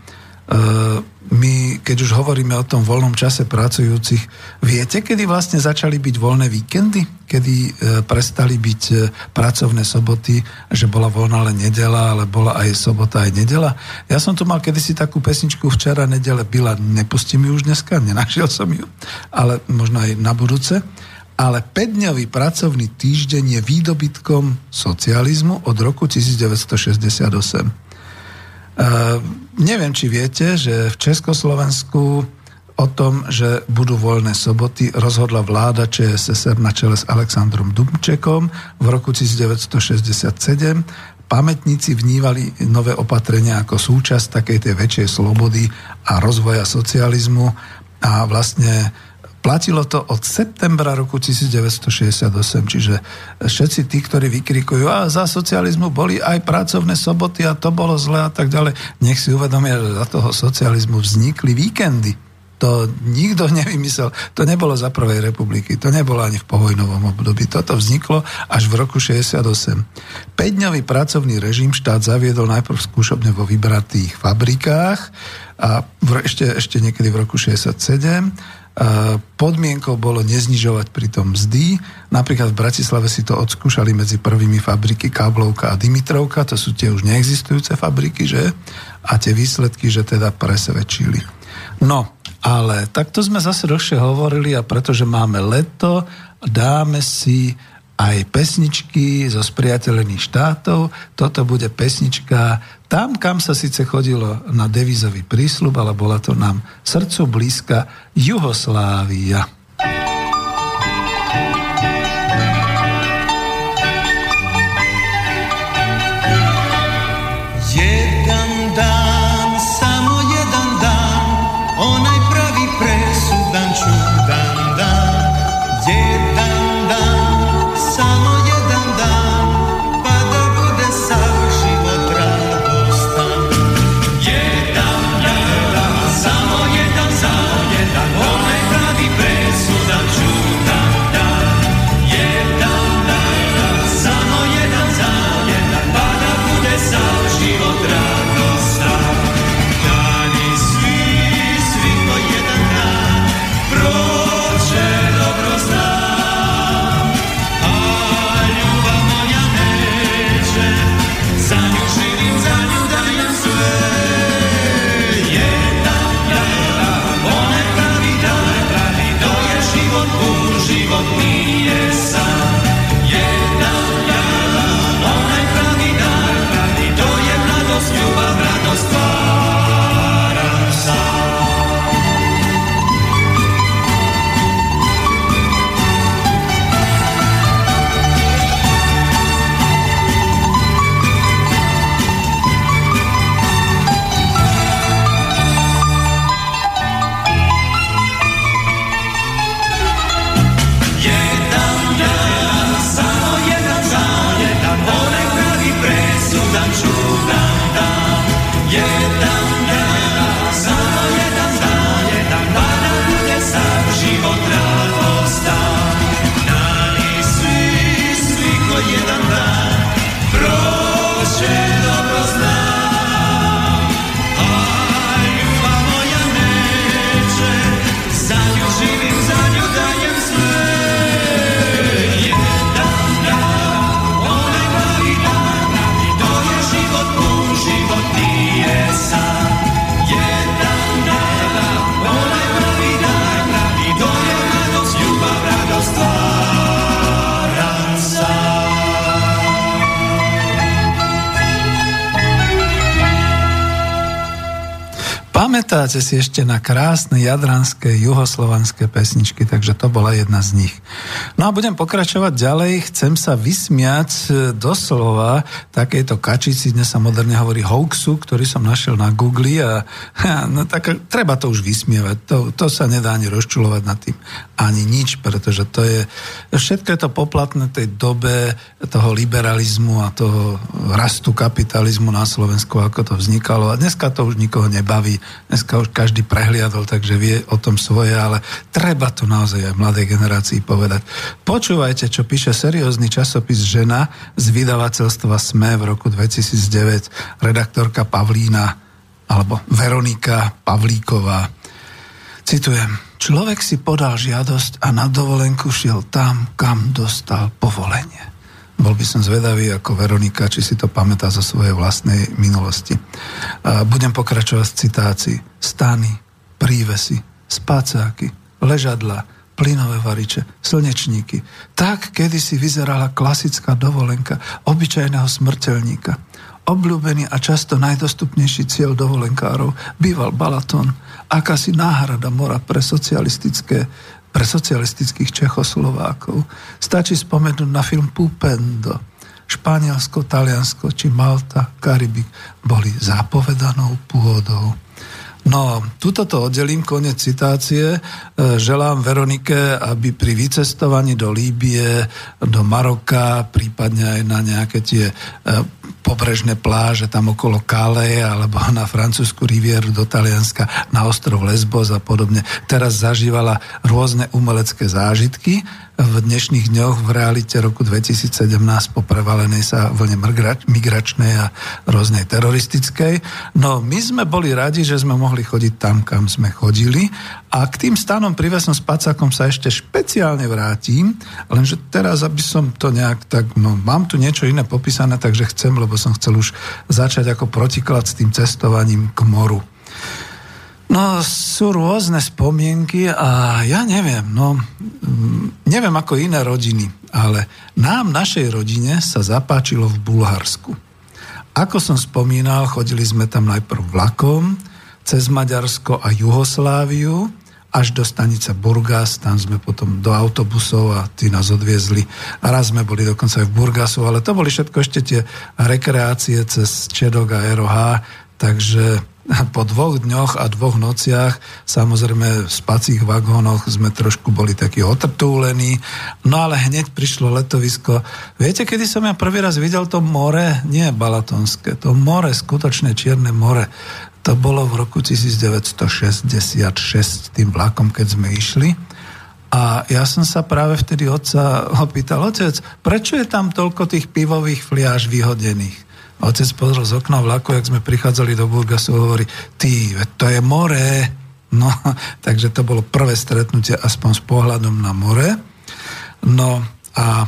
my, keď už hovoríme o tom voľnom čase pracujúcich, viete, kedy vlastne začali byť voľné víkendy? Kedy e, prestali byť e, pracovné soboty, že bola voľná len nedela, ale bola aj sobota, aj nedela? Ja som tu mal kedysi takú pesničku včera, nedele byla, nepustím ju už dneska, nenašiel som ju, ale možno aj na budúce ale 5-dňový pracovný týždeň je výdobytkom socializmu od roku 1968. Uh, e, neviem, či viete, že v Československu o tom, že budú voľné soboty, rozhodla vláda ČSSR na čele s Alexandrom Dubčekom v roku 1967. Pamätníci vnívali nové opatrenia ako súčasť takej tej väčšej slobody a rozvoja socializmu a vlastne Platilo to od septembra roku 1968, čiže všetci tí, ktorí vykrikujú, a za socializmu boli aj pracovné soboty a to bolo zle a tak ďalej, nech si uvedomia, že za toho socializmu vznikli víkendy. To nikto nevymyslel. To nebolo za prvej republiky, to nebolo ani v povojnovom období. Toto vzniklo až v roku 68. 5-dňový pracovný režim štát zaviedol najprv skúšobne vo vybratých fabrikách a ešte, ešte niekedy v roku 67 podmienkou bolo neznižovať pritom mzdy. Napríklad v Bratislave si to odskúšali medzi prvými fabriky Káblovka a Dimitrovka, to sú tie už neexistujúce fabriky, že? A tie výsledky, že teda presvedčili. No, ale takto sme zase dlhšie hovorili a pretože máme leto, dáme si aj pesničky zo spriateľených štátov. Toto bude pesnička tam, kam sa síce chodilo na devizový prísľub, ale bola to nám srdcu blízka Juhoslávia. Pamätáte si ešte na krásne jadranské juhoslovanské pesničky, takže to bola jedna z nich. No a budem pokračovať ďalej. Chcem sa vysmiať e, doslova takejto kačici, dnes sa moderne hovorí hoaxu, ktorý som našiel na Google a no, tak, treba to už vysmievať. To, to sa nedá ani rozčulovať nad tým ani nič, pretože to je, všetko je to poplatné tej dobe toho liberalizmu a toho rastu kapitalizmu na Slovensku, ako to vznikalo. A dneska to už nikoho nebaví. Dneska už každý prehliadol, takže vie o tom svoje, ale treba to naozaj aj mladej generácii povedať. Počúvajte, čo píše seriózny časopis Žena z vydavateľstva SME v roku 2009, redaktorka Pavlína alebo Veronika Pavlíková. Citujem. Človek si podal žiadosť a na dovolenku šiel tam, kam dostal povolenie. Bol by som zvedavý ako Veronika, či si to pamätá zo svojej vlastnej minulosti. Budem pokračovať z citácií. Stany, prívesy, spacáky, ležadla, plynové variče, slnečníky. Tak kedysi vyzerala klasická dovolenka obyčajného smrteľníka. Obľúbený a často najdostupnejší cieľ dovolenkárov býval Balaton, akási náhrada mora pre socialistické pre socialistických Čechoslovákov. Stačí spomenúť na film Pupendo. Španielsko, Taliansko či Malta, Karibik boli zapovedanou pôdou. No, tuto to oddelím, konec citácie. E, želám Veronike, aby pri vycestovaní do Líbie, do Maroka, prípadne aj na nejaké tie e, pobrežné pláže tam okolo Kale alebo na francúzsku rivieru do Talianska, na ostrov Lesbos a podobne. Teraz zažívala rôzne umelecké zážitky, v dnešných dňoch v realite roku 2017 po prevalenej sa vlne migračnej a rôznej teroristickej. No my sme boli radi, že sme mohli chodiť tam, kam sme chodili a k tým stanom privesom spacákom sa ešte špeciálne vrátim, lenže teraz, aby som to nejak tak, no mám tu niečo iné popísané, takže chcem, lebo som chcel už začať ako protiklad s tým cestovaním k moru. No, sú rôzne spomienky a ja neviem, no, mm, neviem ako iné rodiny, ale nám, našej rodine, sa zapáčilo v Bulharsku. Ako som spomínal, chodili sme tam najprv vlakom, cez Maďarsko a Juhosláviu, až do stanice Burgas, tam sme potom do autobusov a tí nás odviezli. A raz sme boli dokonca aj v Burgasu, ale to boli všetko ešte tie rekreácie cez Čedok a ROH, takže po dvoch dňoch a dvoch nociach, samozrejme v spacích vagónoch sme trošku boli takí otrtúlení, no ale hneď prišlo letovisko. Viete, kedy som ja prvý raz videl to more? Nie Balatonské, to more, skutočné čierne more. To bolo v roku 1966 tým vlakom, keď sme išli. A ja som sa práve vtedy otca opýtal, otec, prečo je tam toľko tých pivových fliaž vyhodených? Otec pozrel z okna vlaku, jak sme prichádzali do Burgasu, hovorí, ty, to je more. No, takže to bolo prvé stretnutie aspoň s pohľadom na more. No a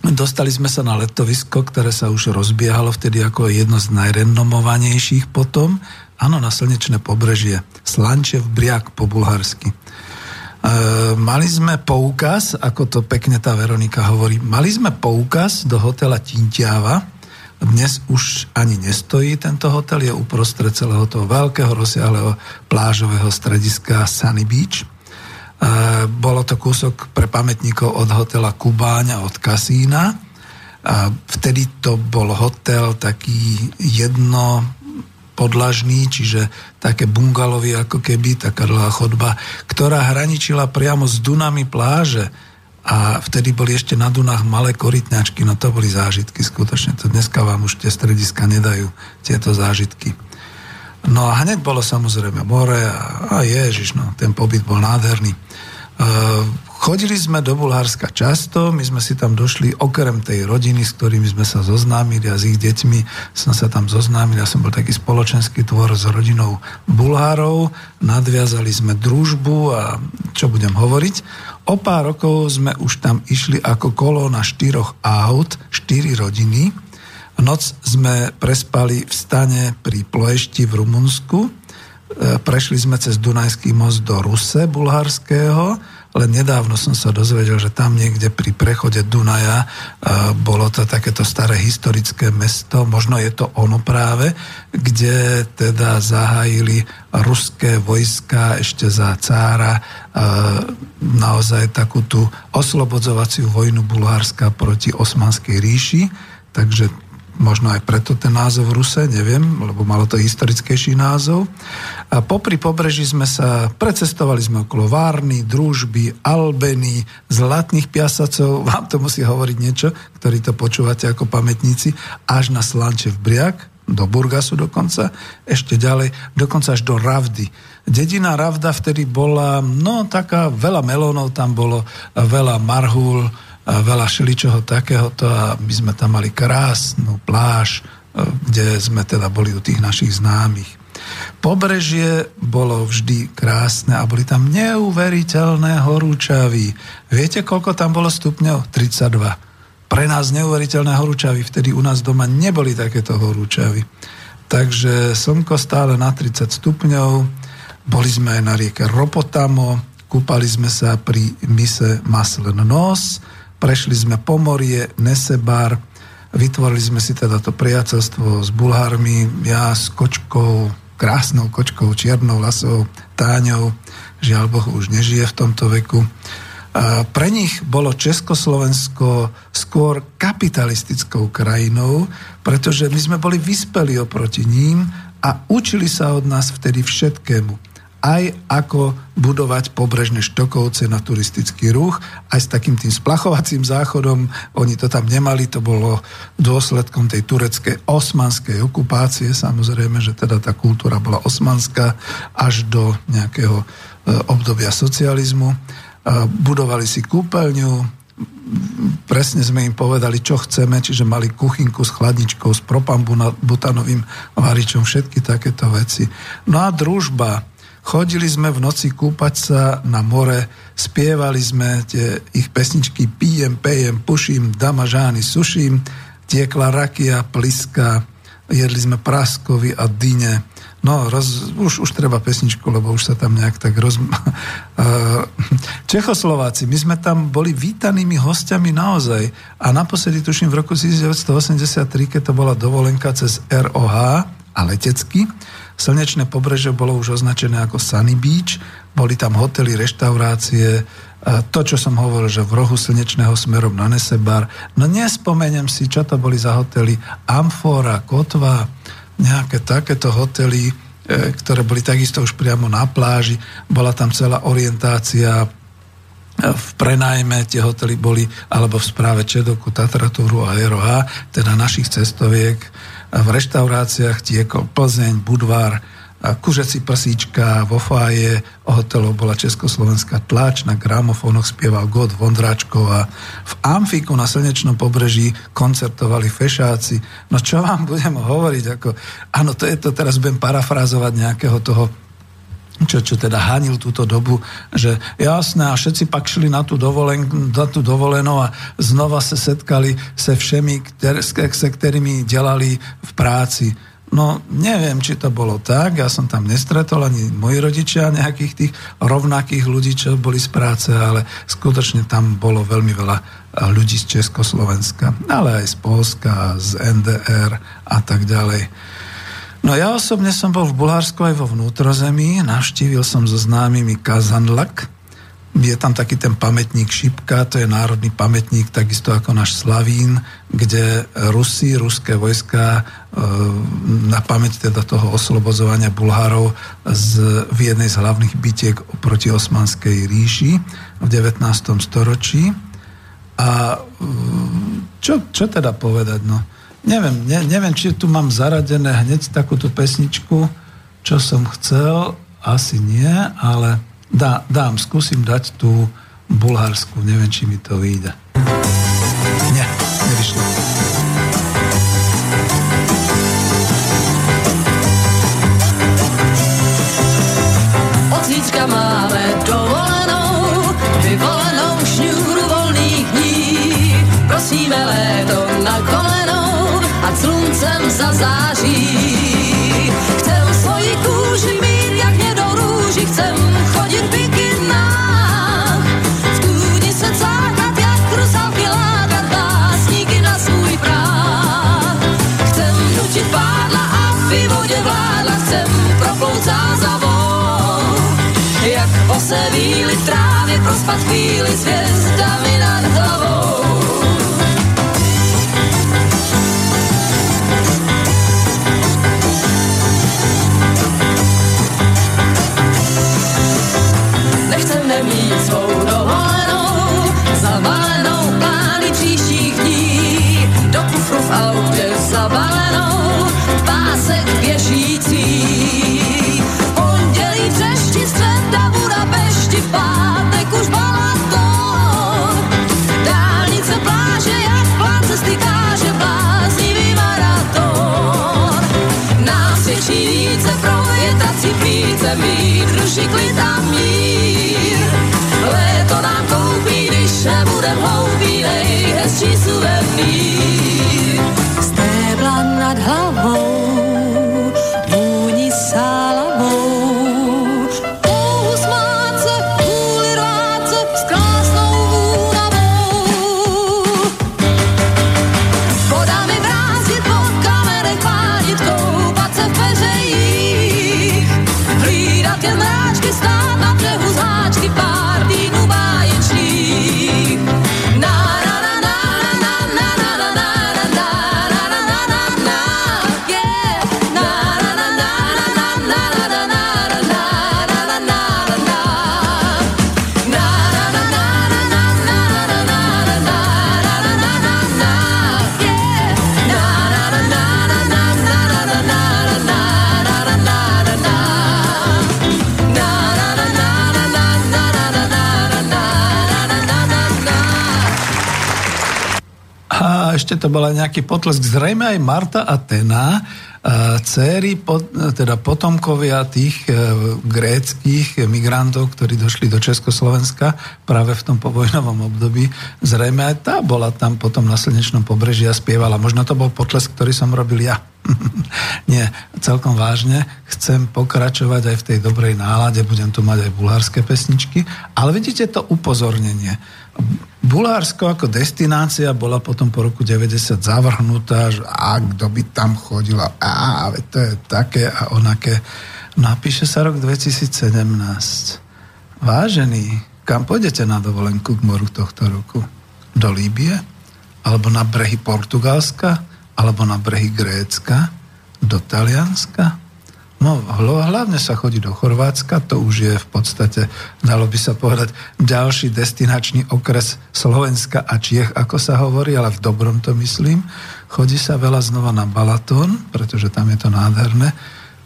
dostali sme sa na letovisko, ktoré sa už rozbiehalo vtedy ako jedno z najrenomovanejších potom. Áno, na slnečné pobrežie. Slančev Briak po bulharsky. E, mali sme poukaz, ako to pekne tá Veronika hovorí, mali sme poukaz do hotela Tintiava, dnes už ani nestojí tento hotel, je uprostred celého toho veľkého rozsiahleho plážového strediska Sunny Beach. E, bolo to kúsok pre pamätníkov od hotela Kubáň od kasína. A vtedy to bol hotel taký jedno podlažný, čiže také bungalovy ako keby, taká dlhá chodba, ktorá hraničila priamo s Dunami pláže a vtedy boli ešte na Dunách malé korytňačky, no to boli zážitky skutočne. To dneska vám už tie strediska nedajú, tieto zážitky. No a hneď bolo samozrejme more a, a ježiš, no, ten pobyt bol nádherný. Uh, chodili sme do Bulharska často, my sme si tam došli okrem tej rodiny, s ktorými sme sa zoznámili a s ich deťmi som sa tam zoznámil, ja som bol taký spoločenský tvor s rodinou Bulhárov, nadviazali sme družbu a čo budem hovoriť, O pár rokov sme už tam išli ako kolo na štyroch aut, štyri rodiny. Noc sme prespali v stane pri Ploješti v Rumunsku. E, prešli sme cez Dunajský most do Ruse bulharského len nedávno som sa dozvedel, že tam niekde pri prechode Dunaja e, bolo to takéto staré historické mesto, možno je to ono práve, kde teda zahájili ruské vojska ešte za cára e, naozaj takú tú oslobodzovaciu vojnu Bulharska proti Osmanskej ríši, takže možno aj preto ten názov Ruse, neviem, lebo malo to historickejší názov. A popri pobreží sme sa, precestovali sme okolo Várny, Družby, Albeny, Zlatných piasacov, vám to musí hovoriť niečo, ktorí to počúvate ako pamätníci, až na Slančev Briak, do Burgasu dokonca, ešte ďalej, dokonca až do Ravdy. Dedina Ravda vtedy bola, no taká, veľa melónov tam bolo, veľa marhul, veľa šeličoho takéhoto a my sme tam mali krásnu pláž, e, kde sme teda boli u tých našich známych. Pobrežie bolo vždy krásne a boli tam neuveriteľné horúčavy. Viete, koľko tam bolo stupňov? 32. Pre nás neuveriteľné horúčavy. Vtedy u nás doma neboli takéto horúčavy. Takže slnko stále na 30 stupňov. Boli sme aj na rieke Ropotamo, kúpali sme sa pri mise Maslen Nos, Prešli sme Pomorie, Nesebar, vytvorili sme si teda to priateľstvo s Bulhármi, ja s kočkou, krásnou kočkou, čiernou lasou, Táňou, žiaľ Bohu už nežije v tomto veku. Pre nich bolo Československo skôr kapitalistickou krajinou, pretože my sme boli vyspeli oproti ním a učili sa od nás vtedy všetkému aj ako budovať pobrežné štokovce na turistický ruch, aj s takým tým splachovacím záchodom. Oni to tam nemali, to bolo dôsledkom tej tureckej osmanskej okupácie. Samozrejme, že teda tá kultúra bola osmanská až do nejakého e, obdobia socializmu. budovali si kúpeľňu, presne sme im povedali, čo chceme, čiže mali kuchynku s chladničkou, s propambutanovým varičom, všetky takéto veci. No a družba. Chodili sme v noci kúpať sa na more, spievali sme tie ich pesničky Pijem, pejem, puším, damažány, suším, tiekla rakia, pliska, jedli sme praskovi a dyne. No, roz, už, už treba pesničku, lebo už sa tam nejak tak roz... Čechoslováci, my sme tam boli vítanými hostiami naozaj. A naposledy, tuším, v roku 1983, keď to bola dovolenka cez ROH a letecky, Slnečné pobreže bolo už označené ako Sunny Beach, boli tam hotely, reštaurácie, to, čo som hovoril, že v rohu slnečného smerom na Nesebar. No nespomeniem si, čo to boli za hotely. Amfora, Kotva, nejaké takéto hotely, e, ktoré boli takisto už priamo na pláži. Bola tam celá orientácia e, v prenajme tie hotely boli, alebo v správe Čedoku, Tatratúru a ROH, teda našich cestoviek. V reštauráciách tiekol Plzeň, Budvar, Kužeci prsíčka, vo fáje hotelov bola Československá tlač, na gramofónoch spieval God Vondráčková. V Amfiku na Slnečnom pobreží koncertovali fešáci. No čo vám budem hovoriť? Ako, áno, to je to, teraz budem parafrázovať nejakého toho čo, čo teda hanil túto dobu, že jasné, a všetci pak šli na tú, dovolen, na tú dovolenou a znova sa setkali se všemi, kter, se ktorými delali v práci. No, neviem, či to bolo tak, ja som tam nestretol ani moji rodičia nejakých tých rovnakých ľudí, čo boli z práce, ale skutočne tam bolo veľmi veľa ľudí z Československa, ale aj z Polska, z NDR a tak ďalej. No ja osobne som bol v Bulharsku aj vo vnútrozemí, navštívil som so známymi Kazanlak, je tam taký ten pamätník Šipka, to je národný pamätník, takisto ako náš Slavín, kde Rusi, ruské vojska e, na pamäť teda toho oslobozovania Bulharov z, v jednej z hlavných bitiek proti Osmanskej ríši v 19. storočí. A e, čo, čo teda povedať? No, neviem, ne, neviem, či tu mám zaradené hneď takúto pesničku, čo som chcel, asi nie, ale Dá, dám, skúsim dať tú bulharsku, neviem, či mi to vyjde. Nie, nevyšlo. Od máme zazáří. Chcem svoji kůži mít, jak mě do růži, chcem chodit v bikinách, v tůni se cákat, jak rusalky lákat, básníky na svůj práh. Chcem nutit pádla a v vodě vládla, chcem proplout zázavou, jak ose víly v trávě, prospat chvíli s hvězdami být ruší klitá. Ešte to bol aj nejaký potlesk. Zrejme aj Marta a Tena, céry, teda potomkovia tých e, gréckých migrantov, ktorí došli do Československa práve v tom povojnovom období, zrejme aj tá bola tam potom na slnečnom pobreží a spievala. Možno to bol potlesk, ktorý som robil ja. Nie, celkom vážne. Chcem pokračovať aj v tej dobrej nálade, budem tu mať aj bulharské pesničky, ale vidíte to upozornenie Bulharsko ako destinácia bola potom po roku 90 zavrhnutá, že a kto by tam chodil a, to je také a onaké. Napíše sa rok 2017. Vážený, kam pôjdete na dovolenku k moru tohto roku? Do Líbie? Alebo na brehy Portugalska? Alebo na brehy Grécka? Do Talianska? No, hlavne sa chodí do Chorvátska, to už je v podstate, dalo by sa povedať, ďalší destinačný okres Slovenska a Čiech, ako sa hovorí, ale v dobrom to myslím. Chodí sa veľa znova na Balatón, pretože tam je to nádherné,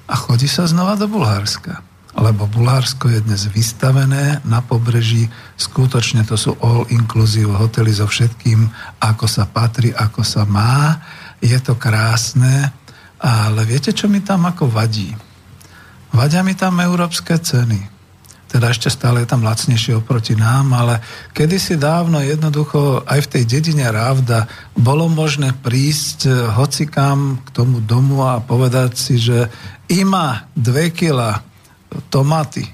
a chodí sa znova do Bulharska. Lebo Bulharsko je dnes vystavené na pobreží, skutočne to sú all-inclusive hotely so všetkým, ako sa patrí, ako sa má. Je to krásne, ale viete, čo mi tam ako vadí? Vadia mi tam európske ceny. Teda ešte stále je tam lacnejšie oproti nám, ale kedysi dávno jednoducho aj v tej dedine Rávda bolo možné prísť eh, hocikam k tomu domu a povedať si, že ima dve kila tomaty,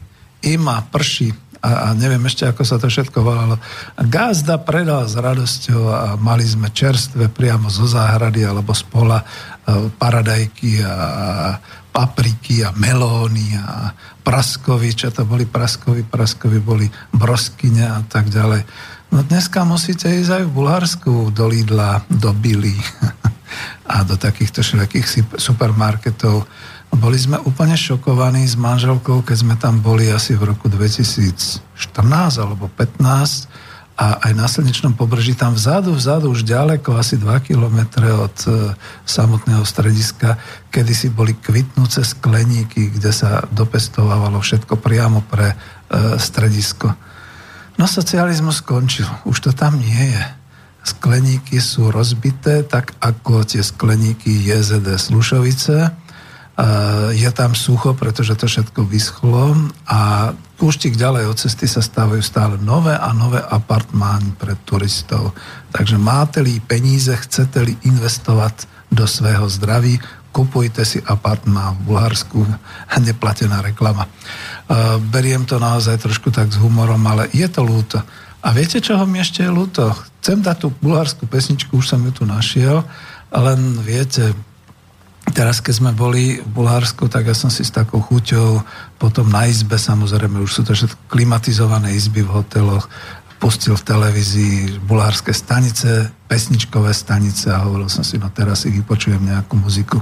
ima prší a, a neviem ešte, ako sa to všetko volalo. A gazda predal s radosťou a mali sme čerstvé priamo zo záhrady alebo z pola eh, paradajky a papriky a melóny a praskovi, čo to boli praskovi, praskovi boli broskyne a tak ďalej. No dneska musíte ísť aj v Bulharsku do Lidla, do Billy a do takýchto všelijakých supermarketov. Boli sme úplne šokovaní s manželkou, keď sme tam boli asi v roku 2014 alebo 15 a aj na slnečnom pobreží tam vzadu, vzadu už ďaleko, asi 2 kilometre od e, samotného strediska, kedy si boli kvitnúce skleníky, kde sa dopestovalo všetko priamo pre e, stredisko. No socializmus skončil, už to tam nie je. Skleníky sú rozbité, tak ako tie skleníky JZD Slušovice, je tam sucho, pretože to všetko vyschlo a púštik ďalej od cesty sa stávajú stále nové a nové apartmány pre turistov. Takže máte-li peníze, chcete-li investovať do svého zdraví, kupujte si apartmán v Bulharsku, neplatená reklama. Beriem to naozaj trošku tak s humorom, ale je to ľúto. A viete, čoho mi ešte je ľúto? Chcem dať tú bulharskú pesničku, už som ju tu našiel, len viete, Teraz, keď sme boli v Bulharsku, tak ja som si s takou chuťou potom na izbe, samozrejme, už sú to všetko klimatizované izby v hoteloch, pustil v televízii bulharské stanice, pesničkové stanice a hovoril som si, no teraz si vypočujem nejakú muziku.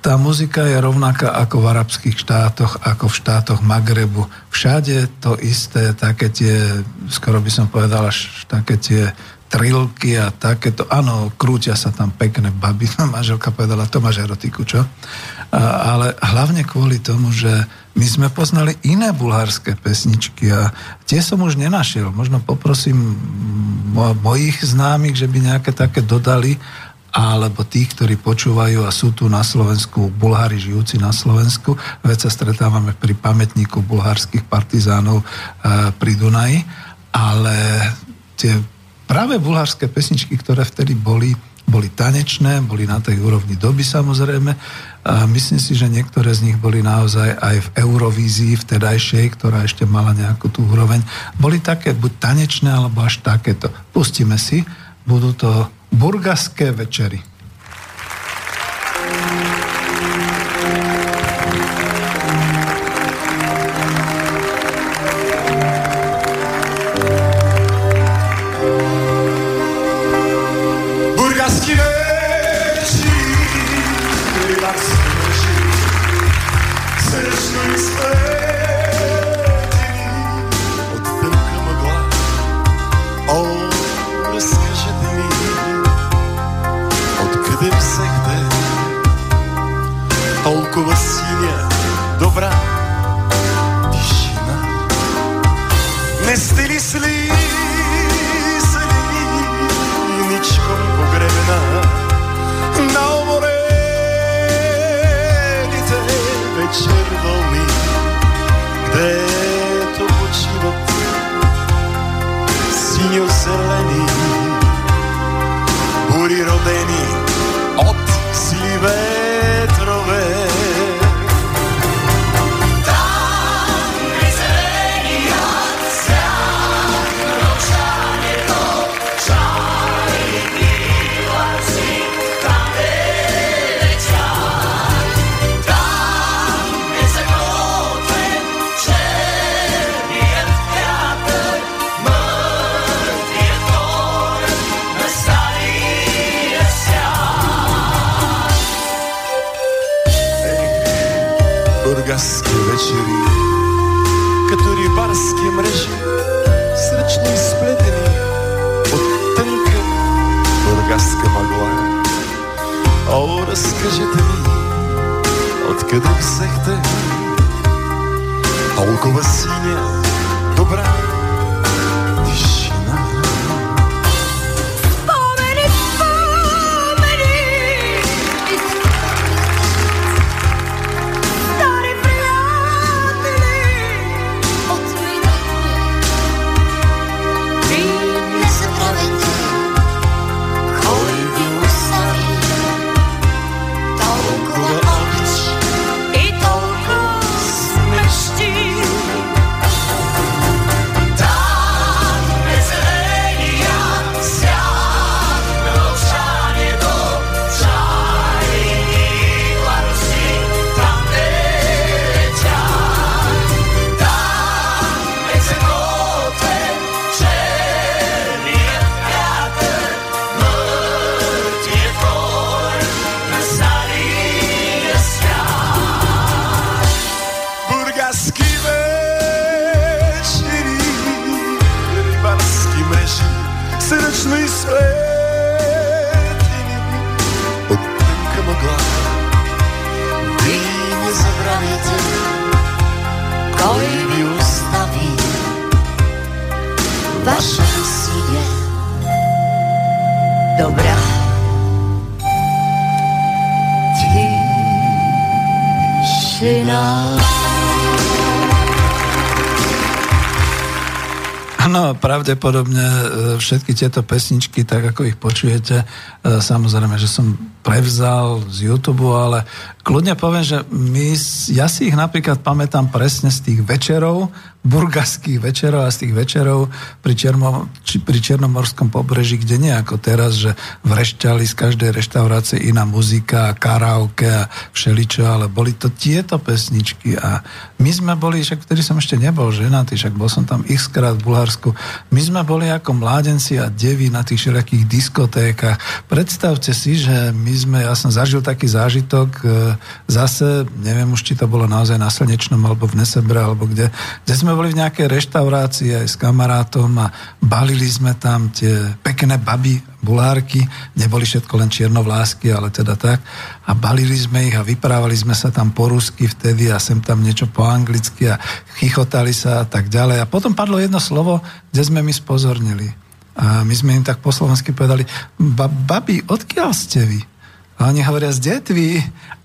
Tá muzika je rovnaká ako v arabských štátoch, ako v štátoch Magrebu. Všade to isté, také tie, skoro by som povedal, až také tie trilky a takéto. Áno, krútia sa tam pekné baby. Manželka povedala, to máš erotiku, čo? A, ale hlavne kvôli tomu, že my sme poznali iné bulharské pesničky a tie som už nenašiel. Možno poprosím mojich známych, že by nejaké také dodali, alebo tých, ktorí počúvajú a sú tu na Slovensku, Bulhári žijúci na Slovensku. Veď sa stretávame pri pamätníku bulharských partizánov e, pri Dunaji, ale tie práve bulharské pesničky, ktoré vtedy boli, boli tanečné, boli na tej úrovni doby samozrejme. A myslím si, že niektoré z nich boli naozaj aj v Eurovízii vtedajšej, ktorá ešte mala nejakú tú úroveň. Boli také buď tanečné, alebo až takéto. Pustíme si, budú to burgaské večery. Pravdepodobne e, všetky tieto pesničky, tak ako ich počujete, e, samozrejme, že som prevzal z YouTube, ale kľudne poviem, že my, ja si ich napríklad pamätám presne z tých večerov, burgaských večerov a z tých večerov pri, Čermo, či, pri Černomorskom pobreží, kde nie ako teraz, že vrešťali z každej reštaurácie iná muzika, karaoke a všeličo, ale boli to tieto pesničky a my sme boli, však vtedy som ešte nebol ženatý, však bol som tam x krát v Bulharsku, my sme boli ako mládenci a devy na tých všelijakých diskotékach. Predstavte si, že my sme, ja som zažil taký zážitok e, zase, neviem už, či to bolo naozaj na Slnečnom alebo v Nesebre, alebo kde, kde sme boli v nejakej reštaurácii aj s kamarátom a balili sme tam tie pekné baby, bulárky, neboli všetko len čiernovlásky, ale teda tak. A balili sme ich a vyprávali sme sa tam po rusky vtedy a sem tam niečo po anglicky a chichotali sa a tak ďalej. A potom padlo jedno slovo, kde sme my spozornili. A my sme im tak po slovensky povedali, babi, odkiaľ ste vy? A oni hovoria z detvy.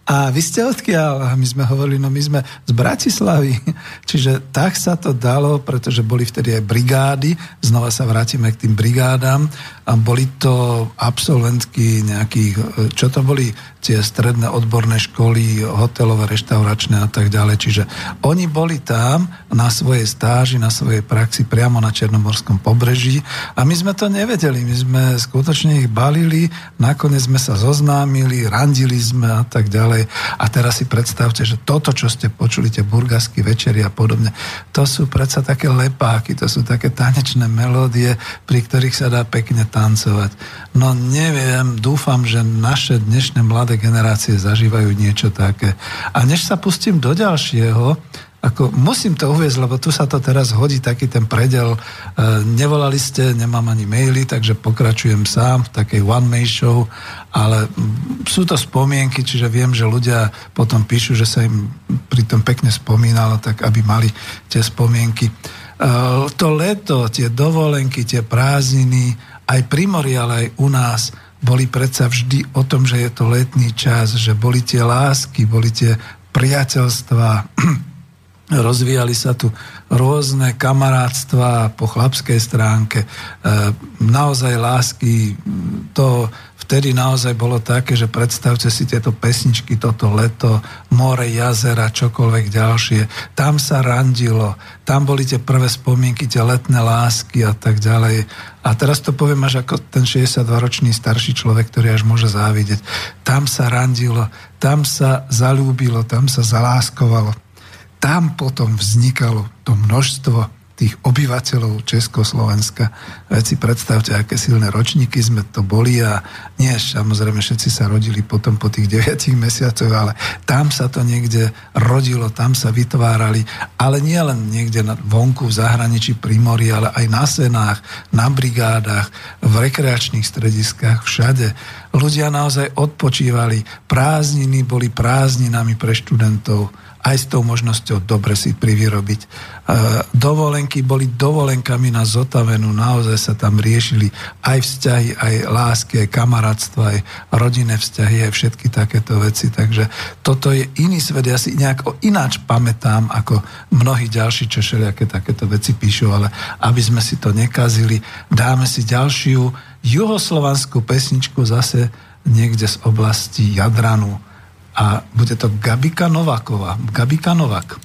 A vy ste odkiaľ? A my sme hovorili, no my sme z Bratislavy. Čiže tak sa to dalo, pretože boli vtedy aj brigády. Znova sa vrátime k tým brigádám. A boli to absolventky nejakých, čo to boli tie stredné odborné školy, hotelové, reštauračné a tak ďalej. Čiže oni boli tam na svojej stáži, na svojej praxi priamo na Černomorskom pobreží a my sme to nevedeli. My sme skutočne ich balili, nakoniec sme sa zoznámili, randili sme a tak ďalej. A teraz si predstavte, že toto, čo ste počuli, tie burgasky večery a podobne, to sú predsa také lepáky, to sú také tanečné melódie, pri ktorých sa dá pekne tancovať. No neviem, dúfam, že naše dnešné mladé generácie zažívajú niečo také. A než sa pustím do ďalšieho, ako musím to uvieť, lebo tu sa to teraz hodí taký ten predel. E, nevolali ste, nemám ani maily, takže pokračujem sám v takej one-man show, ale sú to spomienky, čiže viem, že ľudia potom píšu, že sa im pri tom pekne spomínalo, tak aby mali tie spomienky. E, to leto, tie dovolenky, tie prázdniny, aj pri mori, ale aj u nás boli predsa vždy o tom, že je to letný čas, že boli tie lásky, boli tie priateľstva, rozvíjali sa tu rôzne kamarátstva po chlapskej stránke, e, naozaj lásky, to vtedy naozaj bolo také, že predstavte si tieto pesničky, toto leto, more, jazera, čokoľvek ďalšie. Tam sa randilo, tam boli tie prvé spomienky, tie letné lásky a tak ďalej. A teraz to poviem až ako ten 62-ročný starší človek, ktorý až môže závidieť. Tam sa randilo, tam sa zalúbilo, tam sa zaláskovalo. Tam potom vznikalo to množstvo tých obyvateľov Československa. Veď si predstavte, aké silné ročníky sme to boli a nie, samozrejme všetci sa rodili potom po tých 9 mesiacoch, ale tam sa to niekde rodilo, tam sa vytvárali, ale nie len niekde vonku v zahraničí pri mori, ale aj na senách, na brigádach, v rekreačných strediskách, všade. Ľudia naozaj odpočívali, prázdniny boli prázdninami pre študentov aj s tou možnosťou dobre si privyrobiť. E, dovolenky boli dovolenkami na zotavenú, naozaj sa tam riešili aj vzťahy, aj lásky, aj kamarátstva, aj rodinné vzťahy, aj všetky takéto veci. Takže toto je iný svet. Ja si nejak ináč pamätám, ako mnohí ďalší, čo všelijaké takéto veci píšu, ale aby sme si to nekazili, dáme si ďalšiu juhoslovanskú pesničku zase niekde z oblasti Jadranu a bude to Gabika Nováková. Gabika Novák.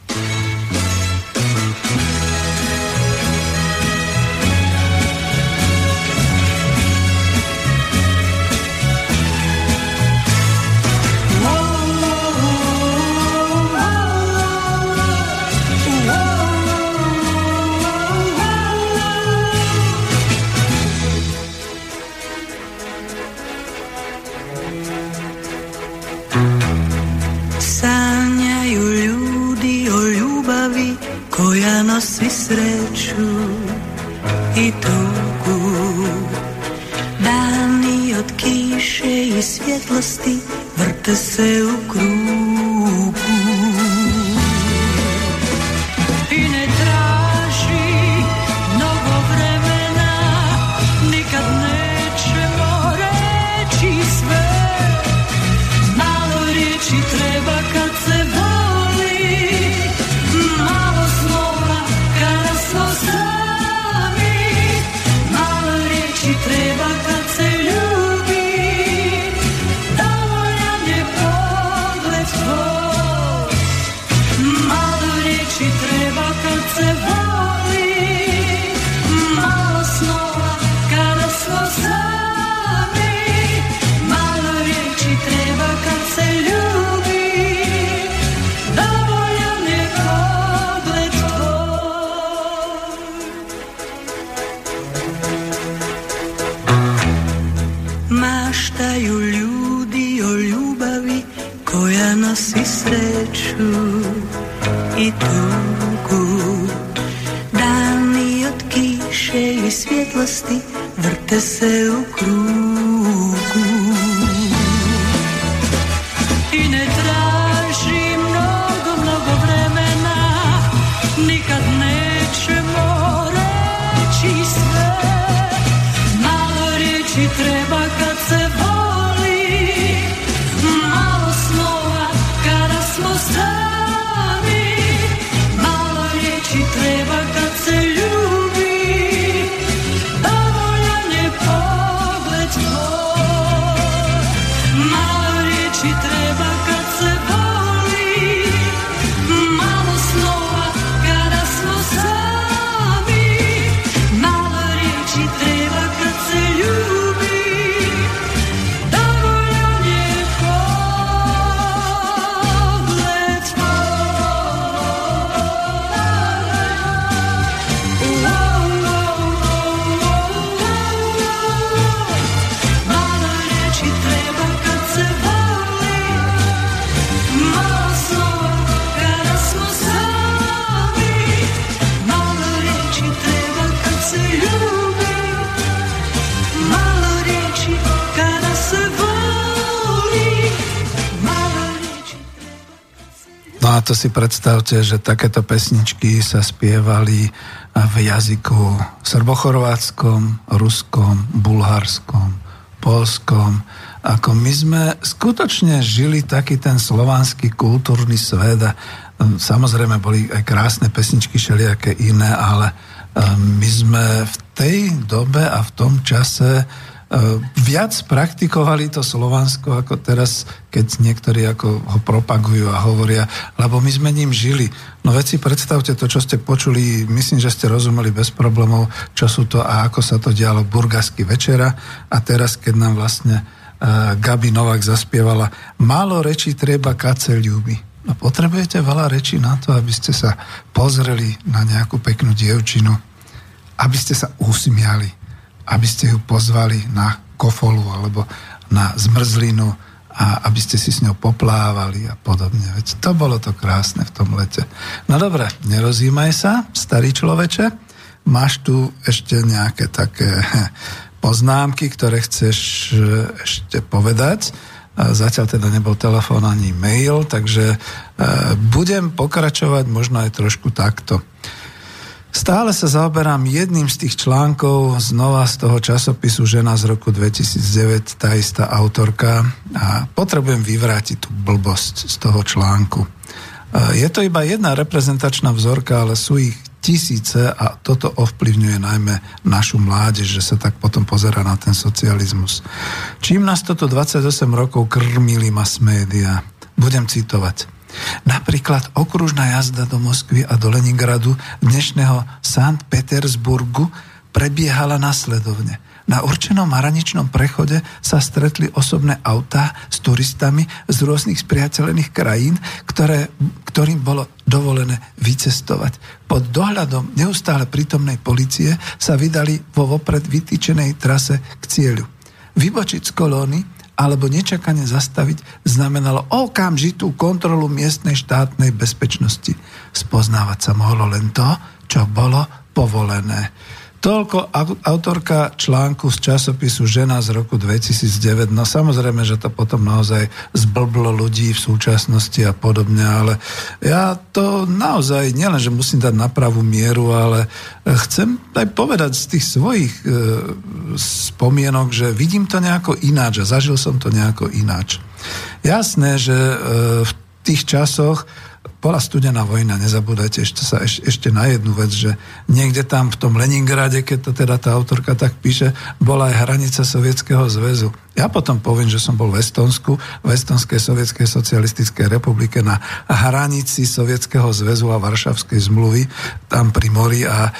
Si predstavte, že takéto pesničky sa spievali v jazyku srbochorvátskom, ruskom, bulharskom, polskom. Ako my sme skutočne žili taký ten slovanský kultúrny svet a um, samozrejme boli aj krásne pesničky, všelijaké iné, ale um, my sme v tej dobe a v tom čase viac praktikovali to Slovansko ako teraz, keď niektorí ako ho propagujú a hovoria, lebo my sme ním žili. No veď si predstavte to, čo ste počuli, myslím, že ste rozumeli bez problémov, čo sú to a ako sa to dialo Burgasky večera a teraz, keď nám vlastne uh, Gabi Novak zaspievala Málo rečí treba, kace ľúbi. No potrebujete veľa rečí na to, aby ste sa pozreli na nejakú peknú dievčinu, aby ste sa usmiali aby ste ju pozvali na kofolu alebo na zmrzlinu a aby ste si s ňou poplávali a podobne. Veď to bolo to krásne v tom lete. No dobre, nerozímaj sa, starý človeče. Máš tu ešte nejaké také poznámky, ktoré chceš e, ešte povedať. Zatiaľ teda nebol telefón ani mail, takže e, budem pokračovať možno aj trošku takto. Stále sa zaoberám jedným z tých článkov znova z toho časopisu Žena z roku 2009, tá istá autorka a potrebujem vyvrátiť tú blbosť z toho článku. E, je to iba jedna reprezentačná vzorka, ale sú ich tisíce a toto ovplyvňuje najmä našu mládež, že sa tak potom pozera na ten socializmus. Čím nás toto 28 rokov krmili mass média? Budem citovať. Napríklad okružná jazda do Moskvy a do Leningradu dnešného Sankt Petersburgu prebiehala nasledovne. Na určenom hraničnom prechode sa stretli osobné autá s turistami z rôznych spriateľených krajín, ktoré, ktorým bolo dovolené vycestovať. Pod dohľadom neustále prítomnej policie sa vydali vo vopred vytýčenej trase k cieľu. Vybočiť z kolóny alebo nečakane zastaviť znamenalo okamžitú kontrolu miestnej štátnej bezpečnosti. Spoznávať sa mohlo len to, čo bolo povolené. Toľko autorka článku z časopisu Žena z roku 2009. No samozrejme, že to potom naozaj zblblo ľudí v súčasnosti a podobne, ale ja to naozaj nielen, že musím dať na pravú mieru, ale chcem aj povedať z tých svojich e, spomienok, že vidím to nejako ináč a zažil som to nejako ináč. Jasné, že e, v tých časoch bola studená vojna, nezabúdajte ešte, sa, eš, ešte na jednu vec, že niekde tam v tom Leningrade, keď to teda tá autorka tak píše, bola aj hranica Sovietskeho zväzu. Ja potom poviem, že som bol v Estonsku, v Estonskej sovietskej socialistickej republike na hranici Sovietskeho zväzu a Varšavskej zmluvy, tam pri mori a e,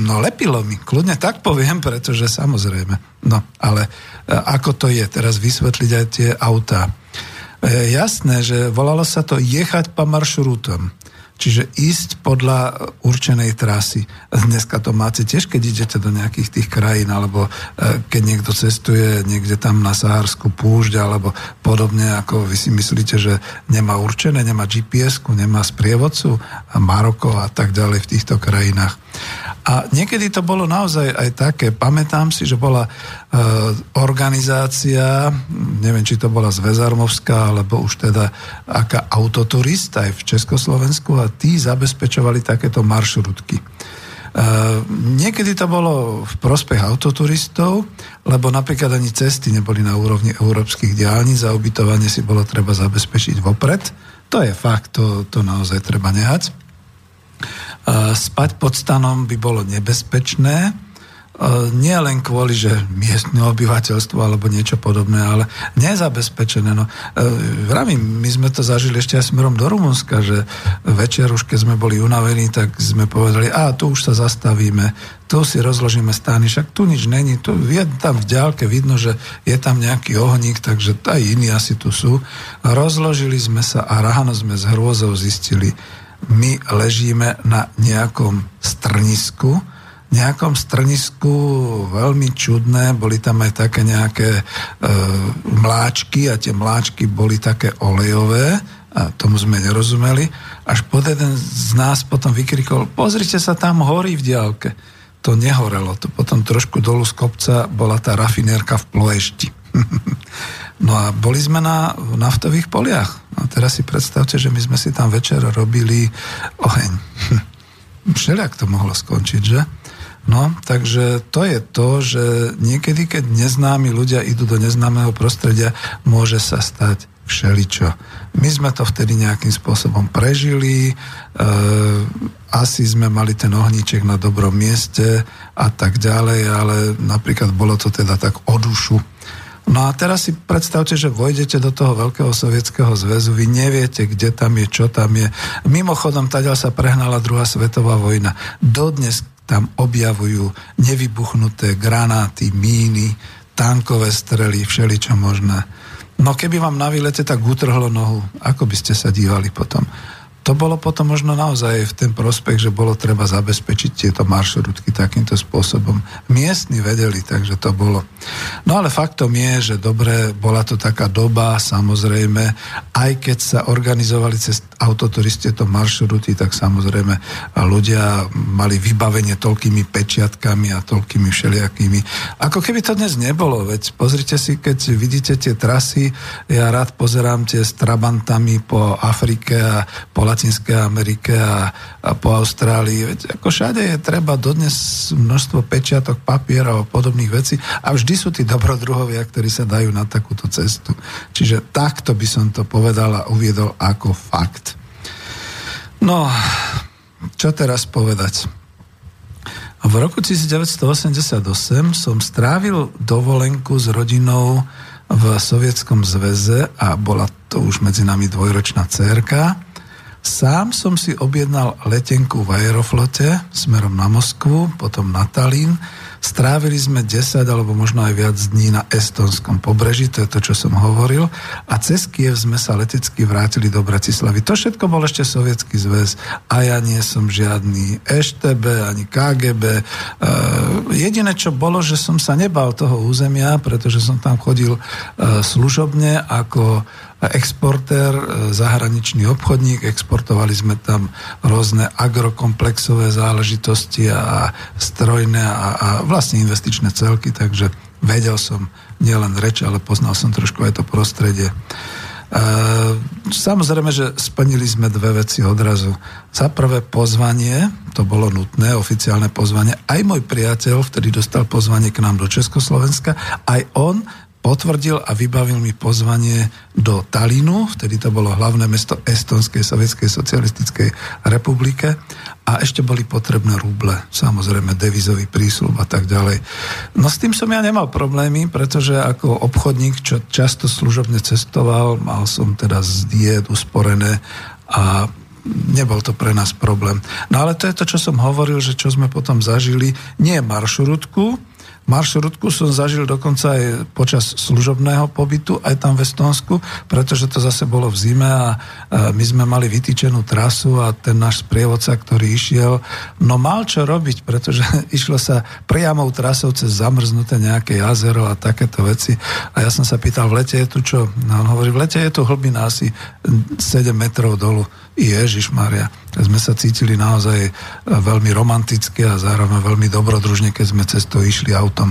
no lepilo mi, kľudne tak poviem, pretože samozrejme. No, ale e, ako to je, teraz vysvetliť aj tie autá. E, jasné, že volalo sa to jechať po maršrutom. Čiže ísť podľa určenej trasy. Dneska to máte tiež, keď idete do nejakých tých krajín, alebo e, keď niekto cestuje niekde tam na Sahársku púšť, alebo podobne, ako vy si myslíte, že nemá určené, nemá GPS-ku, nemá sprievodcu, a Maroko a tak ďalej v týchto krajinách. A niekedy to bolo naozaj aj také, pamätám si, že bola e, organizácia, neviem, či to bola Zväzarmovská, alebo už teda aká autoturist aj v Československu a tí zabezpečovali takéto maršrutky. E, niekedy to bolo v prospech autoturistov, lebo napríklad ani cesty neboli na úrovni európskych diálnic a ubytovanie si bolo treba zabezpečiť vopred. To je fakt, to, to naozaj treba nehať. Spať pod stanom by bolo nebezpečné, nie len kvôli, že miestne obyvateľstvo alebo niečo podobné, ale nezabezpečené. No, vravím, my sme to zažili ešte aj smerom do Rumunska, že večer už keď sme boli unavení, tak sme povedali, a tu už sa zastavíme, tu si rozložíme stány, však tu nič není, tu je tam v ďalke vidno, že je tam nejaký ohník, takže aj iní asi tu sú. Rozložili sme sa a ráno sme s hrôzou zistili, my ležíme na nejakom strnisku, nejakom strnisku veľmi čudné, boli tam aj také nejaké e, mláčky a tie mláčky boli také olejové a tomu sme nerozumeli. Až pod jeden z nás potom vykrikol, pozrite sa, tam horí v diálke. To nehorelo, to potom trošku dolu z kopca bola tá rafinérka v Ploešti. No a boli sme na naftových poliach. A teraz si predstavte, že my sme si tam večer robili oheň. Všelijak to mohlo skončiť, že? No, takže to je to, že niekedy, keď neznámi ľudia idú do neznámeho prostredia, môže sa stať všeličo. My sme to vtedy nejakým spôsobom prežili, e, asi sme mali ten ohníček na dobrom mieste a tak ďalej, ale napríklad bolo to teda tak o dušu. No a teraz si predstavte, že vojdete do toho veľkého sovietského zväzu, vy neviete, kde tam je, čo tam je. Mimochodom, taďal sa prehnala druhá svetová vojna. Dodnes tam objavujú nevybuchnuté granáty, míny, tankové strely, všeličo možné. No keby vám na výlete tak utrhlo nohu, ako by ste sa dívali potom? To bolo potom možno naozaj v ten prospech, že bolo treba zabezpečiť tieto maršrutky takýmto spôsobom. Miestni vedeli, takže to bolo. No ale faktom je, že dobre, bola to taká doba, samozrejme, aj keď sa organizovali cez autoturisti to maršruty, tak samozrejme ľudia mali vybavenie toľkými pečiatkami a toľkými všelijakými. Ako keby to dnes nebolo, veď pozrite si, keď vidíte tie trasy, ja rád pozerám tie s trabantami po Afrike a po Latinskej Amerike a, a po Austrálii. Veď ako všade je treba dodnes množstvo pečiatok, papierov a podobných vecí a vždy sú tí dobrodruhovia, ktorí sa dajú na takúto cestu. Čiže takto by som to povedal a uviedol ako fakt. No, čo teraz povedať? V roku 1988 som strávil dovolenku s rodinou v Sovietskom zväze a bola to už medzi nami dvojročná cerka. Sám som si objednal letenku v Aeroflote smerom na Moskvu, potom na Talín. Strávili sme 10 alebo možno aj viac dní na estonskom pobreží, to je to, čo som hovoril. A cez Kiev sme sa letecky vrátili do Bratislavy. To všetko bol ešte sovietský zväz a ja nie som žiadny EŠTB ani KGB. E, jediné, čo bolo, že som sa nebal toho územia, pretože som tam chodil e, služobne ako exportér, e, zahraničný obchodník, exportovali sme tam rôzne agrokomplexové záležitosti a strojné a, a vlastne investičné celky, takže vedel som nielen reč, ale poznal som trošku aj to prostredie. E, samozrejme, že splnili sme dve veci odrazu. Za prvé pozvanie, to bolo nutné, oficiálne pozvanie. Aj môj priateľ vtedy dostal pozvanie k nám do Československa, aj on potvrdil a vybavil mi pozvanie do Talinu, vtedy to bolo hlavné mesto Estonskej sovietskej socialistickej republike a ešte boli potrebné ruble, samozrejme devizový prísľub a tak ďalej. No s tým som ja nemal problémy, pretože ako obchodník, čo často služobne cestoval, mal som teda z diet usporené a nebol to pre nás problém. No ale to je to, čo som hovoril, že čo sme potom zažili, nie maršrutku, Maršrutku som zažil dokonca aj počas služobného pobytu, aj tam v Estonsku, pretože to zase bolo v zime a my sme mali vytýčenú trasu a ten náš sprievodca, ktorý išiel, no mal čo robiť, pretože išlo sa priamou trasou cez zamrznuté nejaké jazero a takéto veci. A ja som sa pýtal, v lete je tu čo? No on hovorí, v lete je tu hlbina asi 7 metrov dolu. Ježiš Maria. Sme sa cítili naozaj e, veľmi romanticky a zároveň veľmi dobrodružne, keď sme cez išli autom.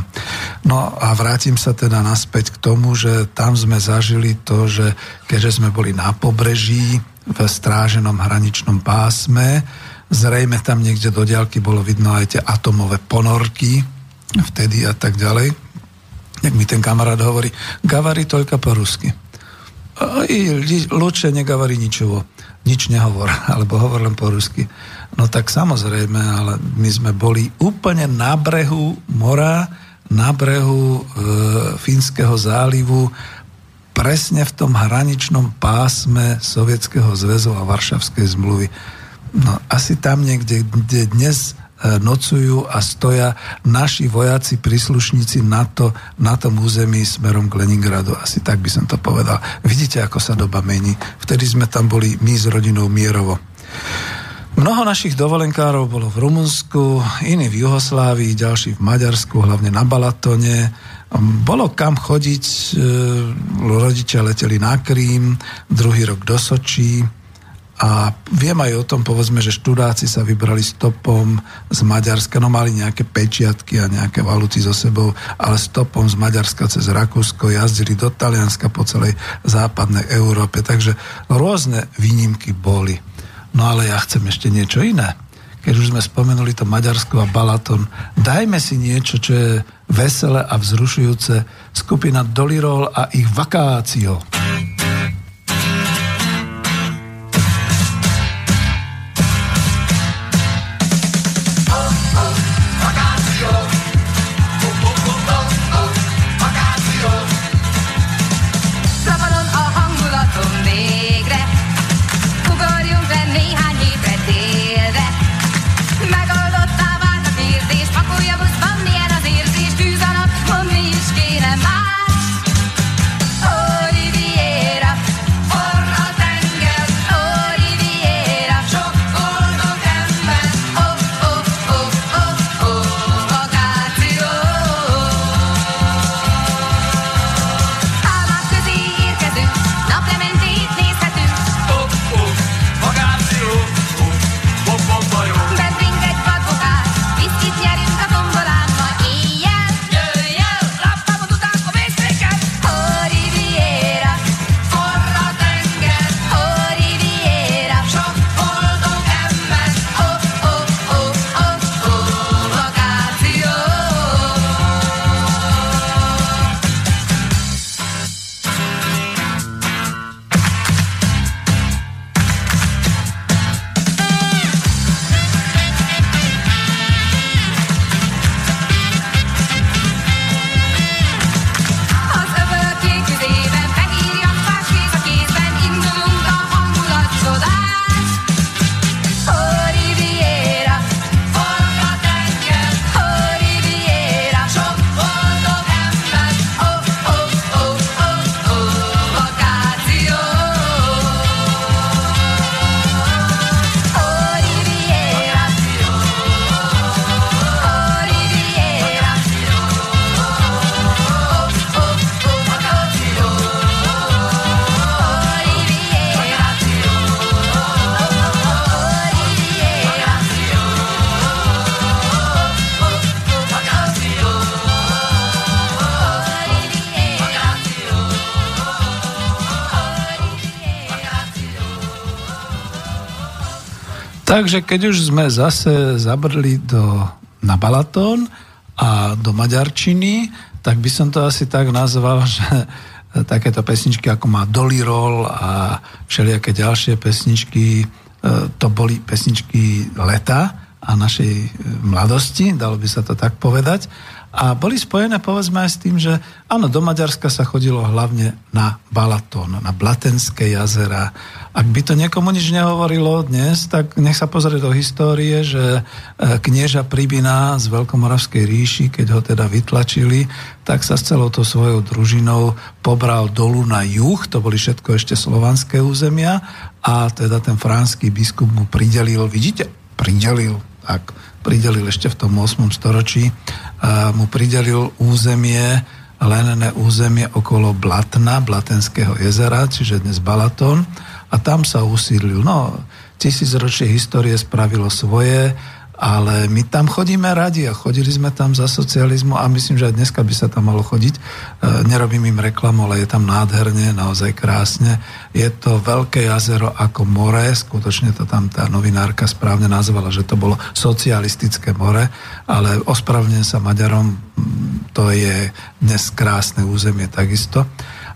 No a vrátim sa teda naspäť k tomu, že tam sme zažili to, že keďže sme boli na pobreží v stráženom hraničnom pásme, zrejme tam niekde do diaľky bolo vidno aj tie atomové ponorky vtedy a tak ďalej. Jak mi ten kamarát hovorí, gavarí toľka po rusky. Luče negavarí ničovo nič nehovor, alebo hovor len po rusky. No tak samozrejme, ale my sme boli úplne na brehu mora, na brehu e, Fínskeho zálivu, presne v tom hraničnom pásme Sovietskeho zväzu a Varšavskej zmluvy. No asi tam niekde, kde dnes E, nocujú a stoja naši vojaci, príslušníci NATO na tom území smerom k Leningradu. Asi tak by som to povedal. Vidíte, ako sa doba mení. Vtedy sme tam boli my s rodinou Mierovo. Mnoho našich dovolenkárov bolo v Rumunsku, iní v Juhoslávii, ďalší v Maďarsku, hlavne na Balatone. Bolo kam chodiť, e, rodičia leteli na Krím, druhý rok do Sočí, a viem aj o tom, povedzme, že študáci sa vybrali stopom z Maďarska, no mali nejaké pečiatky a nejaké valuty so sebou, ale stopom z Maďarska cez Rakúsko jazdili do Talianska po celej západnej Európe. Takže rôzne výnimky boli. No ale ja chcem ešte niečo iné. Keď už sme spomenuli to Maďarsko a Balaton, dajme si niečo, čo je veselé a vzrušujúce. Skupina Dolirol a ich vakácio. Takže keď už sme zase zabrli do, na Balatón a do Maďarčiny, tak by som to asi tak nazval, že takéto pesničky ako má Dolly Roll a všelijaké ďalšie pesničky, e, to boli pesničky leta a našej e, mladosti, dalo by sa to tak povedať. A boli spojené povedzme aj s tým, že áno, do Maďarska sa chodilo hlavne na Balatón, na Blatenské jazera. Ak by to niekomu nič nehovorilo dnes, tak nech sa pozrie do histórie, že e, knieža Pribina z Veľkomoravskej ríši, keď ho teda vytlačili, tak sa s celou to svojou družinou pobral dolu na juh, to boli všetko ešte slovanské územia a teda ten franský biskup mu pridelil, vidíte, pridelil, tak pridelil ešte v tom 8. storočí, mu pridelil územie, lenené územie okolo Blatna, Blatenského jezera, čiže dnes Balaton, a tam sa usídlil. No, tisícročie histórie spravilo svoje, ale my tam chodíme radi a chodili sme tam za socializmu a myslím, že aj dneska by sa tam malo chodiť. E, nerobím im reklamu, ale je tam nádherne, naozaj krásne. Je to veľké jazero ako more, skutočne to tam tá novinárka správne nazvala, že to bolo socialistické more, ale ospravne sa Maďarom, to je dnes krásne územie takisto.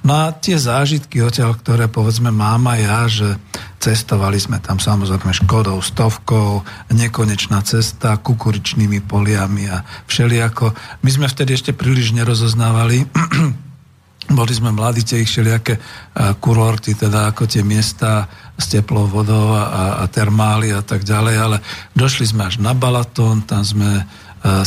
No a tie zážitky odtiaľ, ktoré povedzme mám aj ja, že cestovali sme tam samozrejme Škodou, stovkou, nekonečná cesta, kukuričnými poliami a všelijako. My sme vtedy ešte príliš nerozoznávali boli sme mladí, tie ich všelijaké kurorty, teda ako tie miesta s teplou vodou a, a termály a tak ďalej, ale došli sme až na Balatón, tam sme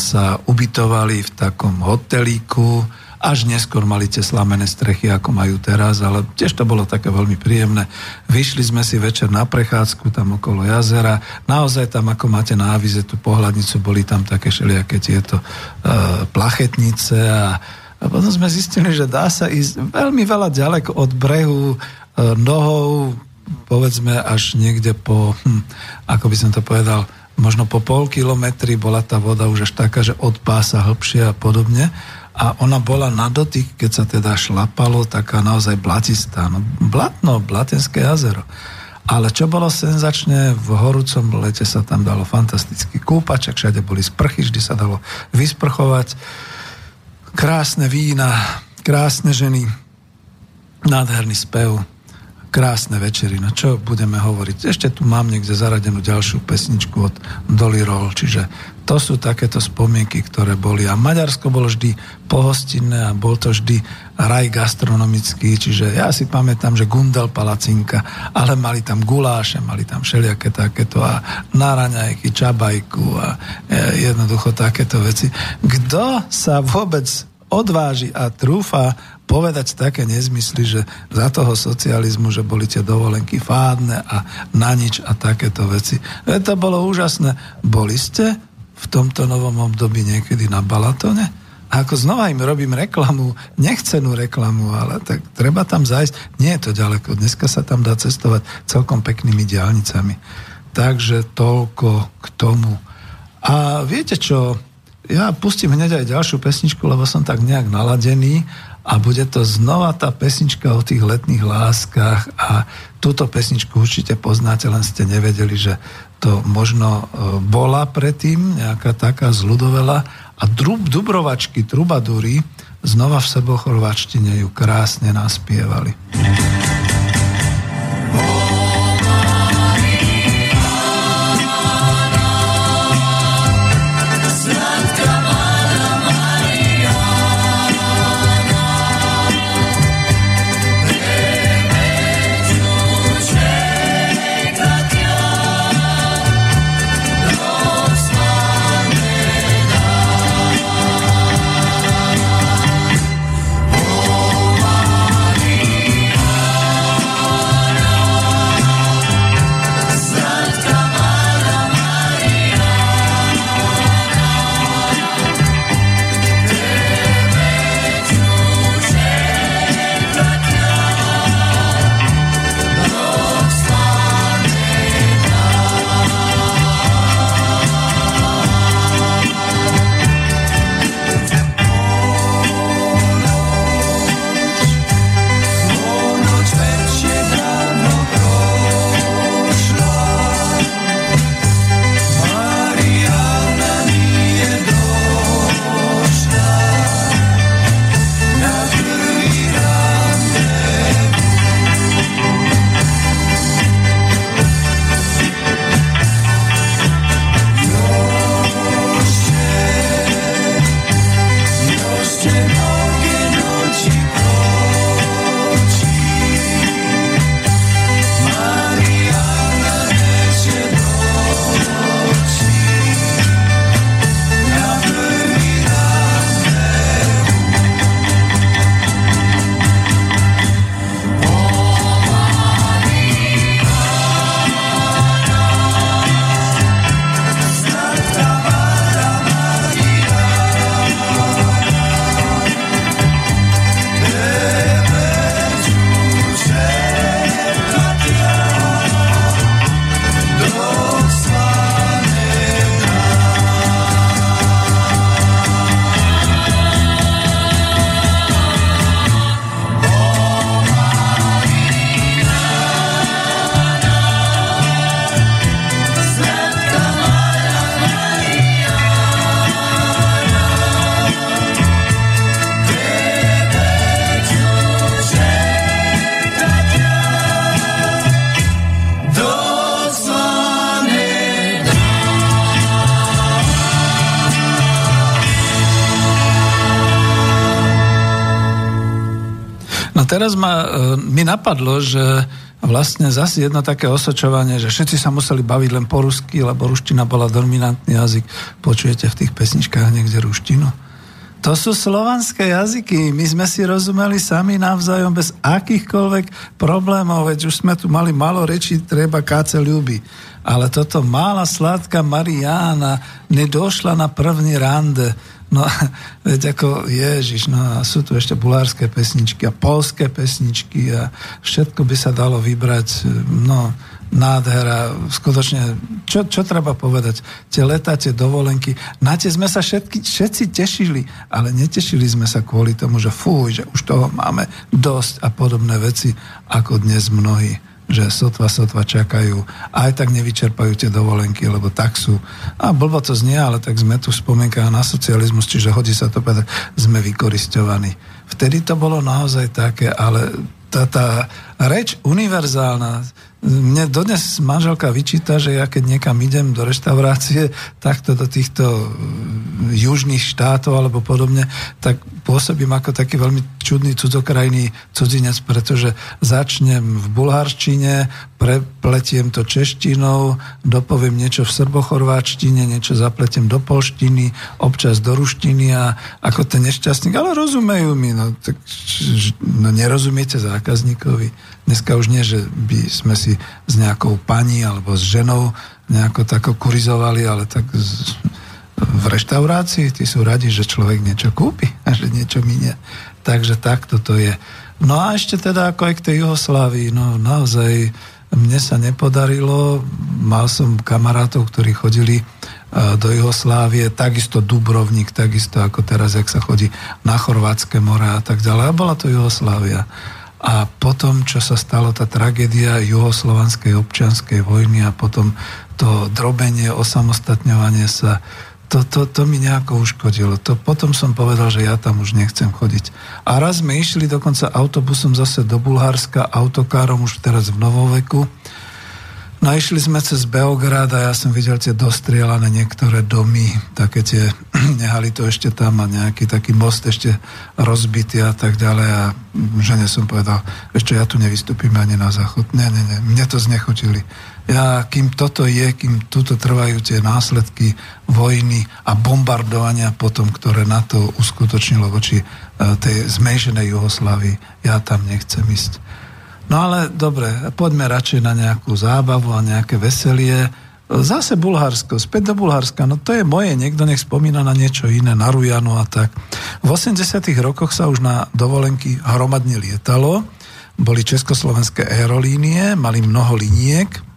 sa ubytovali v takom hotelíku, až neskôr mali tie slamené strechy, ako majú teraz, ale tiež to bolo také veľmi príjemné. Vyšli sme si večer na prechádzku tam okolo jazera. Naozaj tam, ako máte na avize tú pohľadnicu, boli tam také všelijaké tieto uh, plachetnice a, a potom sme zistili, že dá sa ísť veľmi veľa ďaleko od brehu uh, nohou, povedzme až niekde po, hm, ako by som to povedal, možno po pol kilometri bola tá voda už až taká, že od pása hlbšie a podobne a ona bola na dotyk, keď sa teda šlapalo, taká naozaj blatistá. No, blatno, Blatenské jazero. Ale čo bolo senzačne, v horúcom lete sa tam dalo fantastický kúpaček, všade boli sprchy, vždy sa dalo vysprchovať. Krásne vína, krásne ženy, nádherný spev, krásne večery. No čo budeme hovoriť? Ešte tu mám niekde zaradenú ďalšiu pesničku od Dolly Roll, čiže to sú takéto spomienky, ktoré boli. A Maďarsko bolo vždy pohostinné a bol to vždy raj gastronomický, čiže ja si pamätám, že Gundel palacinka, ale mali tam guláše, mali tam všelijaké takéto a náraňajky, čabajku a e, jednoducho takéto veci. Kto sa vôbec odváži a trúfa povedať také nezmysly, že za toho socializmu, že boli tie dovolenky fádne a na nič a takéto veci. E, to bolo úžasné. Boli ste v tomto novom období niekedy na Balatone? A ako znova im robím reklamu, nechcenú reklamu, ale tak treba tam zajsť. Nie je to ďaleko, dneska sa tam dá cestovať celkom peknými diálnicami. Takže toľko k tomu. A viete čo, ja pustím hneď aj ďalšiu pesničku, lebo som tak nejak naladený a bude to znova tá pesnička o tých letných láskach a túto pesničku určite poznáte, len ste nevedeli, že to možno e, bola predtým nejaká taká zľudovela a drub, Dubrovačky, trubadúry znova v sebochorvačtine ju krásne naspievali. Napadlo, že vlastne zase jedno také osočovanie, že všetci sa museli baviť len po rusky, lebo ruština bola dominantný jazyk. Počujete v tých pesničkách niekde ruštinu? To sú slovanské jazyky. My sme si rozumeli sami navzájom bez akýchkoľvek problémov, veď už sme tu mali malo reči, treba káce ľúbi. Ale toto malá sladká Mariána nedošla na první rande. No, veď ako Ježiš, no a sú tu ešte bulárske pesničky a polské pesničky a všetko by sa dalo vybrať, no, nádhera, skutočne, čo, čo treba povedať? Tie leta, tie dovolenky, na tie sme sa všetky, všetci tešili, ale netešili sme sa kvôli tomu, že fúj, že už toho máme dosť a podobné veci, ako dnes mnohí že sotva, sotva čakajú aj tak nevyčerpajú tie dovolenky, lebo tak sú. A blbo to znie, ale tak sme tu v na socializmus, čiže hodí sa to povedať, sme vykoristovaní. Vtedy to bolo naozaj také, ale tá, tá reč univerzálna, mne dodnes manželka vyčíta, že ja keď niekam idem do reštaurácie, takto do týchto mm, južných štátov alebo podobne, tak pôsobím ako taký veľmi čudný cudzokrajný cudzinec, pretože začnem v bulharčine, prepletiem to češtinou, dopoviem niečo v srbochorváčtine, niečo zapletiem do polštiny, občas do ruštiny a ako ten nešťastník, ale rozumejú mi, no, tak, no nerozumiete zákazníkovi? Dneska už nie, že by sme si s nejakou pani alebo s ženou nejako tako kurizovali, ale tak z, v reštaurácii tí sú radi, že človek niečo kúpi a že niečo minie. Takže takto to je. No a ešte teda ako aj k tej Juhoslávii, no naozaj mne sa nepodarilo, mal som kamarátov, ktorí chodili e, do Juhoslávie, takisto Dubrovnik, takisto ako teraz, jak sa chodí na Chorvátske more a tak ďalej. A bola to Juhoslávia. A potom, čo sa stalo tá tragédia juhoslovanskej občianskej vojny a potom to drobenie, osamostatňovanie sa, to, to, to mi nejako uškodilo. To, potom som povedal, že ja tam už nechcem chodiť. A raz sme išli dokonca autobusom zase do Bulharska, autokárom už teraz v novoveku No išli sme cez Beograd a ja som videl tie dostrielané niektoré domy, také tie, nehali to ešte tam a nejaký taký most ešte rozbitý a tak ďalej a žene som povedal, ešte ja tu nevystúpim ani na záchod. Nie, nie, nie, mne to znechotili. Ja, kým toto je, kým tuto trvajú tie následky vojny a bombardovania potom, ktoré na to uskutočnilo voči e, tej zmenšenej Juhoslávii, ja tam nechcem ísť. No ale dobre, poďme radšej na nejakú zábavu a nejaké veselie. Zase Bulharsko, späť do Bulharska, no to je moje, niekto nech spomína na niečo iné, na Rujanu a tak. V 80 rokoch sa už na dovolenky hromadne lietalo, boli československé aerolínie, mali mnoho liniek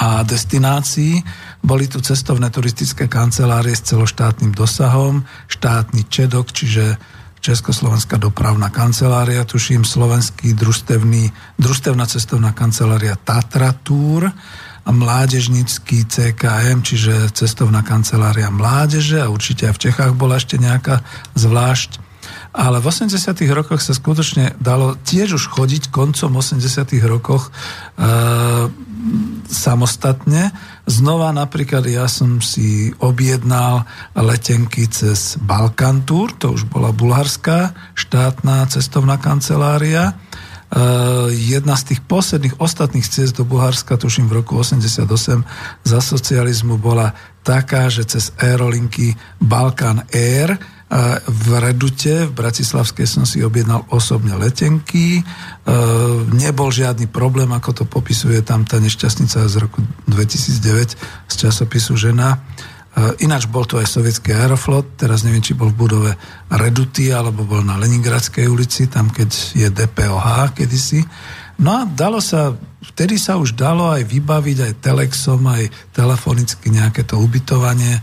a destinácií, boli tu cestovné turistické kancelárie s celoštátnym dosahom, štátny čedok, čiže Československá dopravná kancelária, tuším slovenský družstevný, družstevná cestovná kancelária Tatra Tour a mládežnický CKM, čiže cestovná kancelária mládeže a určite aj v Čechách bola ešte nejaká zvlášť. Ale v 80. rokoch sa skutočne dalo tiež už chodiť koncom 80. rokoch e, samostatne Znova napríklad ja som si objednal letenky cez Balkan Tour, to už bola bulharská štátna cestovná kancelária. Uh, jedna z tých posledných ostatných ciest do Bulharska, tuším v roku 88 za socializmu bola taká, že cez aerolinky Balkan Air v Redute, v Bratislavskej som si objednal osobne letenky. E, nebol žiadny problém, ako to popisuje tam tá nešťastnica z roku 2009 z časopisu Žena. E, ináč bol to aj sovietský aeroflot, teraz neviem, či bol v budove Reduty, alebo bol na Leningradskej ulici, tam keď je DPOH kedysi. No a dalo sa, vtedy sa už dalo aj vybaviť aj telexom, aj telefonicky nejaké to ubytovanie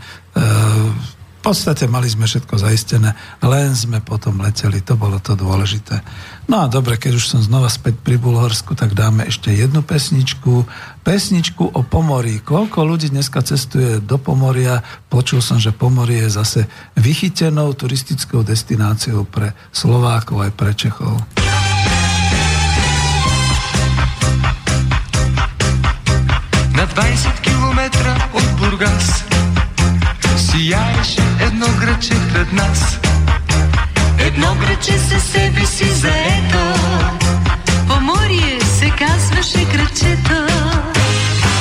podstate mali sme všetko zaistené, len sme potom leteli, to bolo to dôležité. No a dobre, keď už som znova späť pri Bulhorsku, tak dáme ešte jednu pesničku. Pesničku o pomorí. Koľko ľudí dneska cestuje do Pomoria? Počul som, že Pomorie je zase vychytenou turistickou destináciou pre Slovákov aj pre Čechov. na 20 kilometra od Burgas si ja ešte едно граче пред нас. Едно гръче със себе си заето, по морие се казваше гръчето,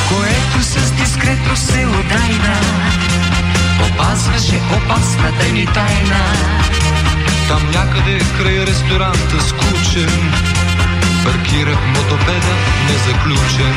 което с дискретно се отдайна, опазваше опасната ни тайна. Там някъде край ресторанта скучен, паркирах мотопеда незаключен.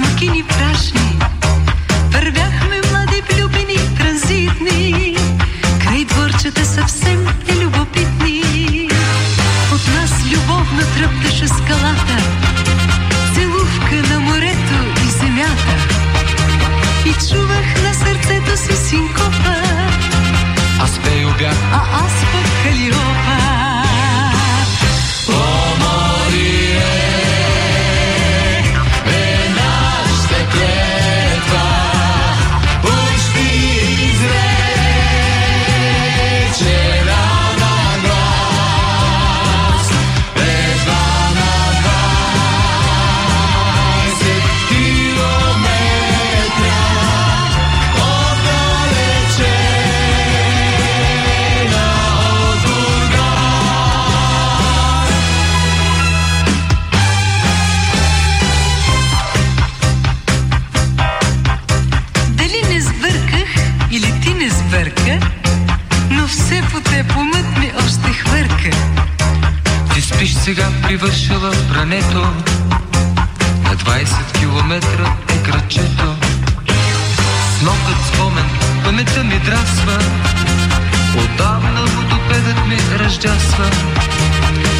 Makinip Спиш сега привършила прането. На 20 километра е кръчето Снопът спомен, паметта ми драсва. Отдавна мотопедът ми ръждясва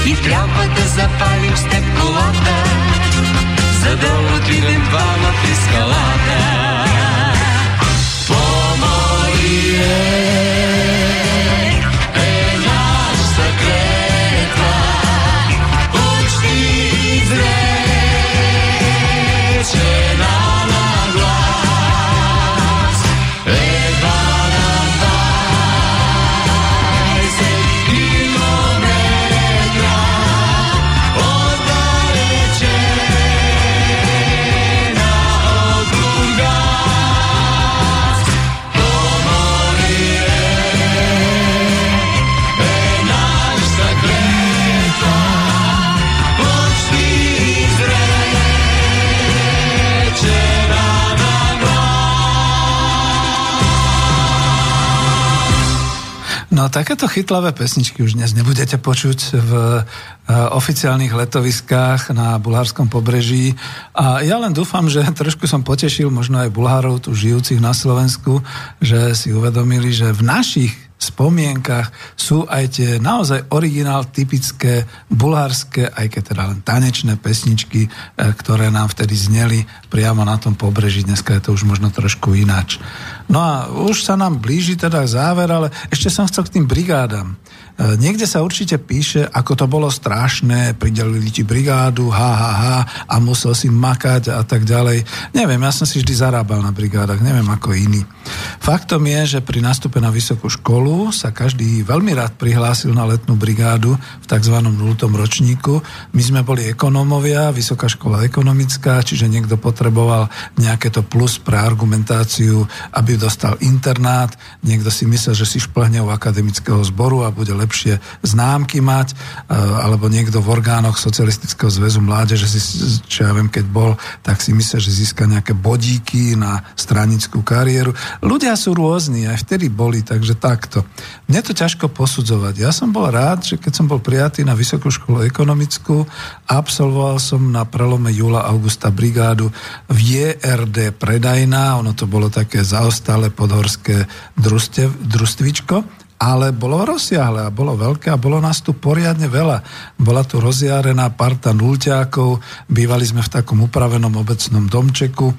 И трябва да запалим с колата, За да отидем двама при скалата. Помоли е, takéto chytlavé pesničky už dnes nebudete počuť v e, oficiálnych letoviskách na bulharskom pobreží. A ja len dúfam, že trošku som potešil možno aj Bulharov tu žijúcich na Slovensku, že si uvedomili, že v našich spomienkach sú aj tie naozaj originál typické bulharské, aj keď teda len tanečné pesničky, e, ktoré nám vtedy zneli priamo na tom pobreží. Dneska je to už možno trošku ináč. No a už sa nám blíži teda záver, ale ešte som chcel k tým brigádam. E, Niekde sa určite píše, ako to bolo strašné, pridelili ti brigádu, ha, ha, ha, a musel si makať a tak ďalej. Neviem, ja som si vždy zarábal na brigádach, neviem ako iný. Faktom je, že pri nástupe na vysokú školu sa každý veľmi rád prihlásil na letnú brigádu v tzv. 0. ročníku. My sme boli ekonómovia, vysoká škola ekonomická, čiže niekto potreboval nejaké to plus pre argumentáciu, aby dostal internát, niekto si myslel, že si šplhne u akademického zboru a bude lepšie známky mať, e, alebo niekto v orgánoch Socialistického zväzu mládeže, si, čo ja viem, keď bol, tak si myslel, že získa nejaké bodíky na stranickú kariéru. Ľudia sú rôzni, aj vtedy boli, takže takto. Mne to ťažko posudzovať. Ja som bol rád, že keď som bol prijatý na Vysokú školu ekonomickú, absolvoval som na prelome júla augusta brigádu v JRD Predajná, ono to bolo také zaostalé podhorské družstev, družstvičko, ale bolo rozsiahle a bolo veľké a bolo nás tu poriadne veľa. Bola tu rozjarená parta nulťákov, bývali sme v takom upravenom obecnom domčeku,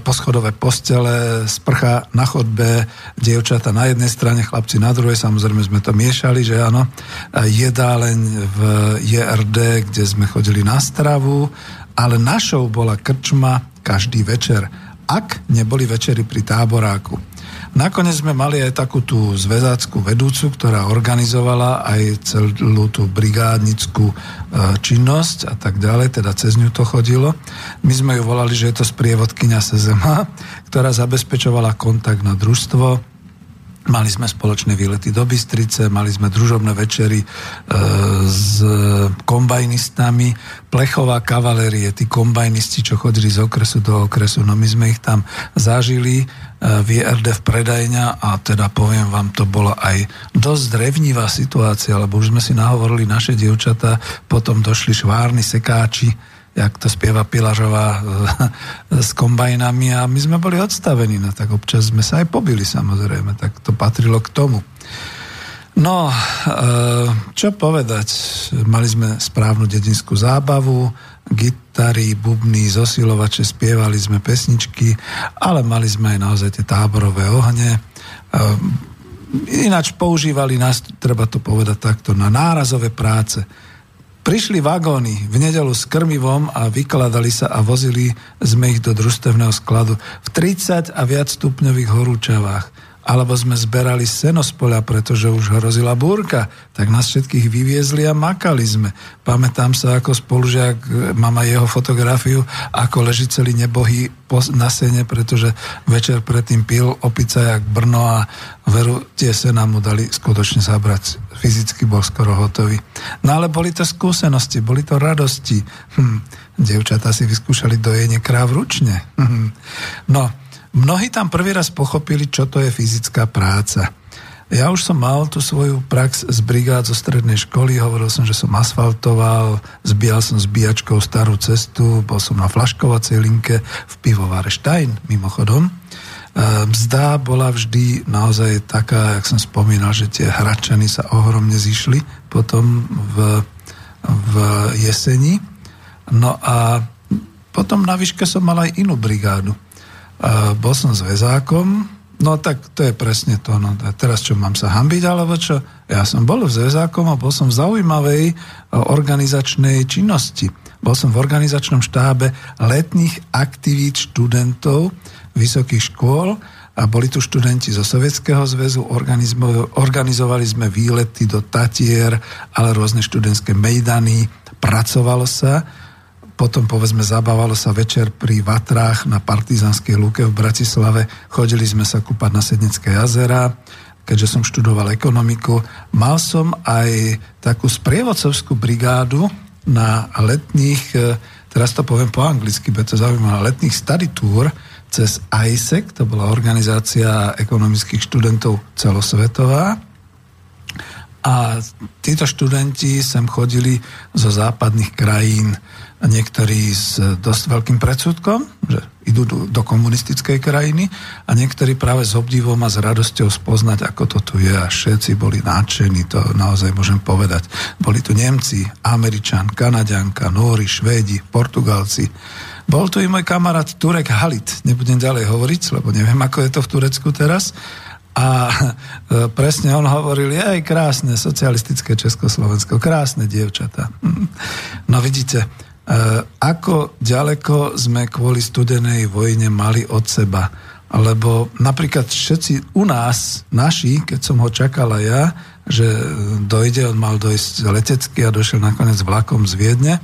poschodové postele, sprcha na chodbe, dievčata na jednej strane, chlapci na druhej, samozrejme sme to miešali, že áno, jedáleň v JRD, kde sme chodili na stravu ale našou bola krčma každý večer, ak neboli večery pri táboráku. Nakoniec sme mali aj takú tú zväzáckú vedúcu, ktorá organizovala aj celú tú brigádnickú e, činnosť a tak ďalej, teda cez ňu to chodilo. My sme ju volali, že je to sprievodkynia SZMA, ktorá zabezpečovala kontakt na družstvo, Mali sme spoločné výlety do Bystrice, mali sme družobné večery e, s kombajnistami, plechová kavalérie, tí kombajnisti, čo chodili z okresu do okresu, no my sme ich tam zažili e, v IRD v predajňa a teda poviem vám, to bola aj dosť drevnivá situácia, lebo už sme si nahovorili naše dievčatá, potom došli švárni sekáči, jak to spieva Pilažová eh, s kombajnami a my sme boli odstavení, no tak občas sme sa aj pobili samozrejme, tak to patrilo k tomu. No, eh, čo povedať, mali sme správnu dedinskú zábavu, gitary, bubny, zosilovače, spievali sme pesničky, ale mali sme aj naozaj tie táborové ohne. Eh, ináč používali nás, treba to povedať takto, na nárazové práce Prišli vagóny v nedelu s krmivom a vykladali sa a vozili sme ich do družstevného skladu v 30 a viac stupňových horúčavách alebo sme zberali seno z poľa, pretože už hrozila búrka, tak nás všetkých vyviezli a makali sme. Pamätám sa ako spolužiak, mám aj jeho fotografiu, ako leží celý nebohý na sene, pretože večer predtým pil opica jak Brno a veru tie sena mu dali skutočne zabrať. Fyzicky bol skoro hotový. No ale boli to skúsenosti, boli to radosti. Hm, devčatá si vyskúšali dojenie kráv ručne. Hm. No, Mnohí tam prvý raz pochopili, čo to je fyzická práca. Ja už som mal tú svoju prax z brigád zo strednej školy, hovoril som, že som asfaltoval, zbíjal som zbíjačkou starú cestu, bol som na flaškovacej linke v pivovare Stein, mimochodom. Mzda bola vždy naozaj taká, jak som spomínal, že tie hračany sa ohromne zišli potom v, v jeseni. No a potom na výške som mal aj inú brigádu bol som zväzákom, no tak to je presne to, no. Teraz čo, mám sa hambiť, alebo čo? Ja som bol zväzákom a bol som v zaujímavej e, organizačnej činnosti. Bol som v organizačnom štábe letných aktivít študentov vysokých škôl a boli tu študenti zo Sovietskeho zväzu, organizovali sme výlety do Tatier, ale rôzne študentské mejdany, pracovalo sa potom povedzme zabávalo sa večer pri Vatrách na Partizanskej lúke v Bratislave. Chodili sme sa kúpať na Sednecké jazera, keďže som študoval ekonomiku. Mal som aj takú sprievodcovskú brigádu na letných, e, teraz to poviem po anglicky, be to zaujímavé, letných study tour cez ISEC, to bola organizácia ekonomických študentov celosvetová. A títo študenti sem chodili zo západných krajín, niektorí s dosť veľkým predsudkom, že idú do, do komunistickej krajiny a niektorí práve s obdivom a s radosťou spoznať, ako to tu je a všetci boli nadšení, to naozaj môžem povedať. Boli tu Nemci, Američan, Kanadianka, Nóri, Švédi, Portugalci. Bol tu i môj kamarát Turek Halit, nebudem ďalej hovoriť, lebo neviem, ako je to v Turecku teraz, a e, presne on hovoril, aj krásne socialistické Československo, krásne dievčata. No vidíte, ako ďaleko sme kvôli studenej vojne mali od seba. Lebo napríklad všetci u nás, naši, keď som ho čakala ja, že dojde, on mal dojsť letecky a došiel nakoniec vlakom z Viedne,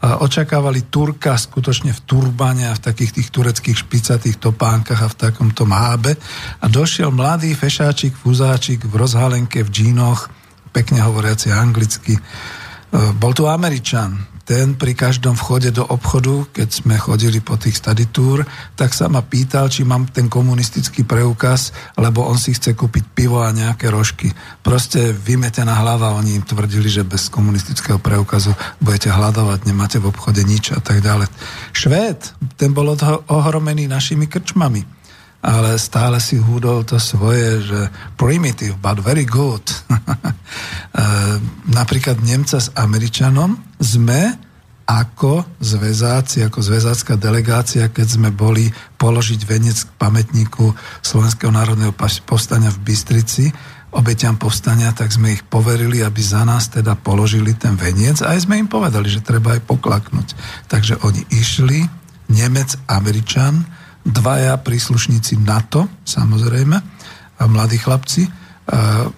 a očakávali Turka skutočne v turbane a v takých tých tureckých špicatých topánkach a v takomto mábe a došiel mladý fešáčik, fúzáčik v rozhalenke, v džínoch, pekne hovoriaci anglicky. Eh, bol tu Američan, ten pri každom vchode do obchodu, keď sme chodili po tých study tour, tak sa ma pýtal, či mám ten komunistický preukaz, lebo on si chce kúpiť pivo a nejaké rožky. Proste vymetená hlava, oni im tvrdili, že bez komunistického preukazu budete hľadovať, nemáte v obchode nič a tak ďalej. Švéd, ten bol ohromený našimi krčmami ale stále si húdol to svoje, že primitive, but very good. Napríklad Nemca s Američanom sme ako zväzáci, ako zväzácká delegácia, keď sme boli položiť venec k pamätníku Slovenského národného povstania v Bystrici, obeťam povstania, tak sme ich poverili, aby za nás teda položili ten veniec a aj sme im povedali, že treba aj poklaknúť. Takže oni išli, Nemec, Američan, dvaja príslušníci NATO, samozrejme, a mladí chlapci,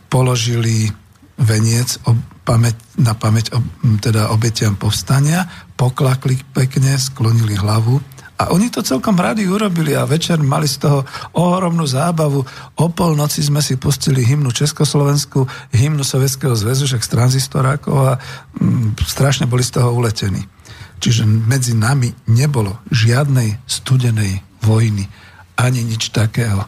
položili veniec pamäť, na pamäť teda obetiam povstania, poklakli pekne, sklonili hlavu a oni to celkom radi urobili a večer mali z toho ohromnú zábavu. O polnoci sme si pustili hymnu Československu, hymnu Sovietskeho zväzu, však z tranzistorákov a mm, strašne boli z toho uletení. Čiže medzi nami nebolo žiadnej studenej vojny, ani nič takého.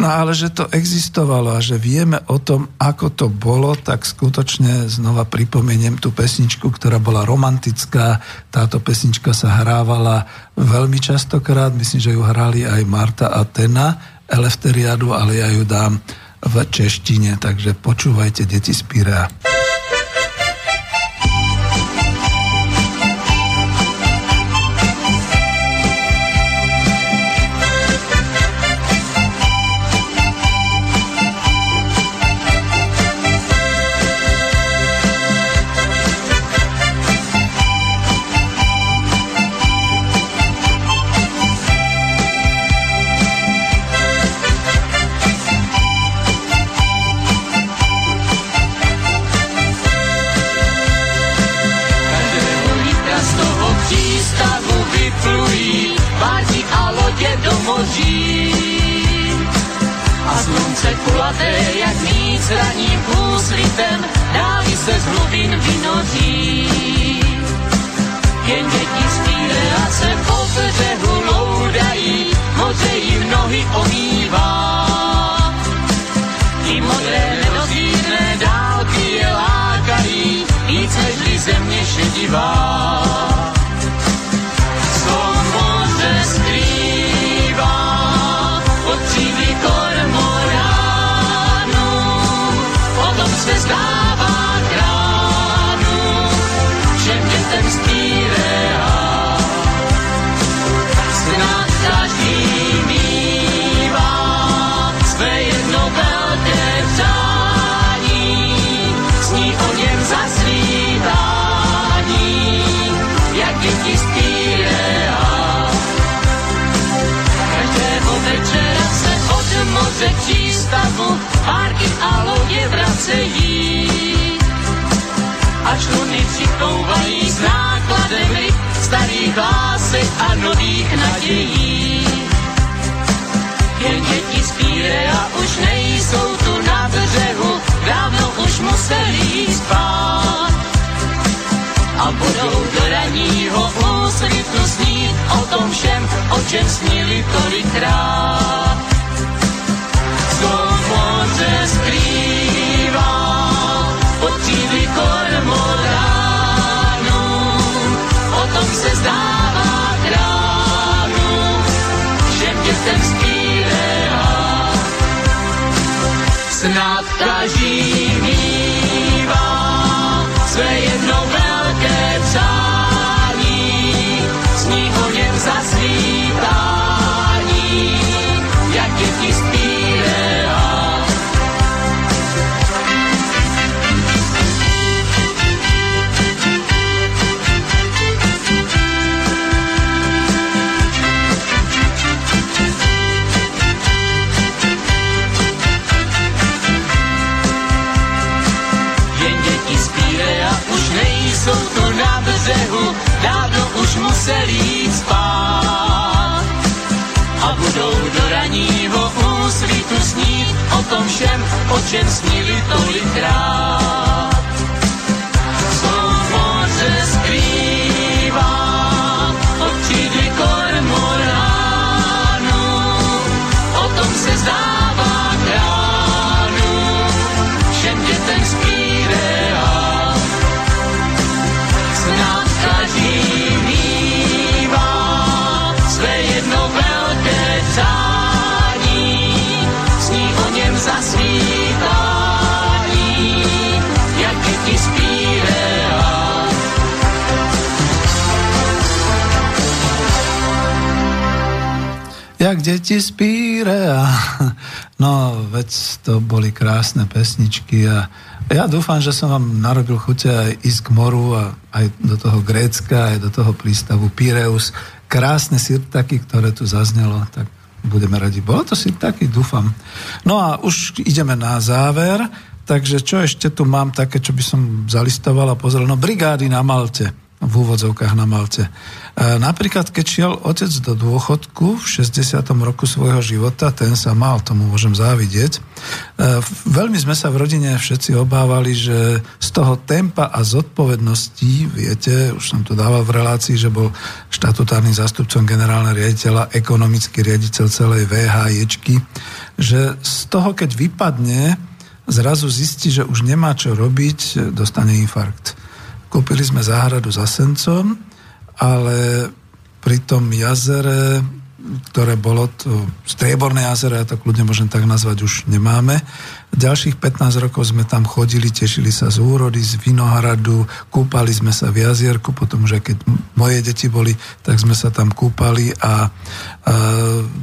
No ale že to existovalo a že vieme o tom, ako to bolo, tak skutočne znova pripomeniem tú pesničku, ktorá bola romantická. Táto pesnička sa hrávala veľmi častokrát, myslím, že ju hrali aj Marta a Tena, Elefteriadu, ale ja ju dám v češtine, takže počúvajte deti z. kulaté jak míč raním úsvitem, dáli se z hlubin vynoří. Jen děti z se po břehu loudají, moře jim nohy omývá. I modré nedozírné dálky je lákají, víc než země šedivá. a lodě vracejí. A čluny připlouvají s náklademi starých lásek a nových nadějí. Jen děti z a už nejsou tu na břehu, dávno už museli spát. A budou do raního úsvitu snít o tom všem, o čem snili tolikrát se skrývá pod tímhle. O tom se zdává kránu, všem dětem zpívá. Snad každý své jedno velké přání, s ní o něm zasvítá. o čem snili tolikrát. deti spíre a no, veď to boli krásne pesničky a ja dúfam, že som vám narobil chute aj ísť k moru a aj do toho Grécka, aj do toho prístavu Pireus. Krásne sirtaky, ktoré tu zaznelo, tak budeme radi. Bolo to sirtaky, dúfam. No a už ideme na záver, takže čo ešte tu mám také, čo by som zalistoval a pozrel? No brigády na Malte v úvodzovkách na Malte. E, napríklad, keď šiel otec do dôchodku v 60. roku svojho života, ten sa mal, tomu môžem závidieť. E, veľmi sme sa v rodine všetci obávali, že z toho tempa a zodpovednosti, viete, už som to dával v relácii, že bol štatutárnym zástupcom generálneho riaditeľa, ekonomický riaditeľ celej VHJčky, že z toho, keď vypadne, zrazu zistí, že už nemá čo robiť, dostane infarkt. Kúpili sme záhradu za Sencom, ale pri tom jazere ktoré bolo to strieborné jazero, ja to kľudne môžem tak nazvať, už nemáme. Ďalších 15 rokov sme tam chodili, tešili sa z úrody, z vinohradu, kúpali sme sa v jazierku, potom, že keď moje deti boli, tak sme sa tam kúpali a, a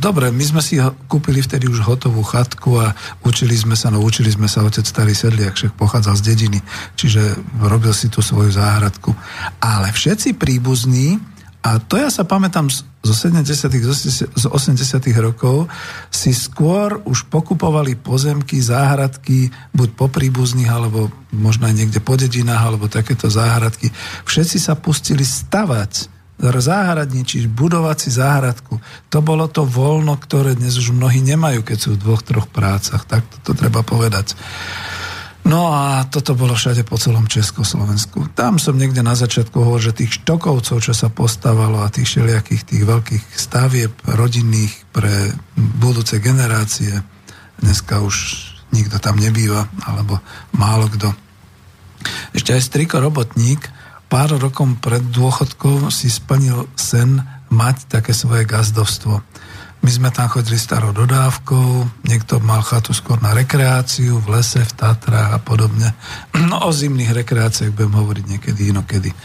dobre, my sme si kúpili vtedy už hotovú chatku a učili sme sa, no učili sme sa, otec starý sedliak, však pochádzal z dediny, čiže robil si tú svoju záhradku. Ale všetci príbuzní, a to ja sa pamätám zo 70 z 80 rokov, si skôr už pokupovali pozemky, záhradky, buď po príbuzných, alebo možno aj niekde po dedinách, alebo takéto záhradky. Všetci sa pustili stavať záhradničiť, budovať si záhradku. To bolo to voľno, ktoré dnes už mnohí nemajú, keď sú v dvoch, troch prácach. Tak to, to treba povedať. No a toto bolo všade po celom Československu. Tam som niekde na začiatku hovoril, že tých štokovcov, čo sa postávalo a tých všelijakých tých veľkých stavieb rodinných pre budúce generácie, dneska už nikto tam nebýva, alebo málo kto. Ešte aj striko robotník pár rokom pred dôchodkou si splnil sen mať také svoje gazdovstvo. My sme tam chodili starou dodávkou, niekto mal chatu skôr na rekreáciu, v lese, v Tatrách a podobne. No o zimných rekreáciách budem hovoriť niekedy inokedy. E,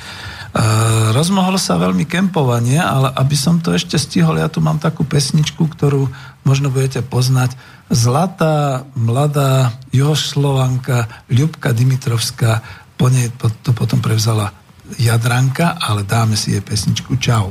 rozmohlo sa veľmi kempovanie, ale aby som to ešte stihol, ja tu mám takú pesničku, ktorú možno budete poznať. Zlatá, mladá juhoslovanka Ľubka Dimitrovská, po nej to potom prevzala Jadranka, ale dáme si jej pesničku. Čau.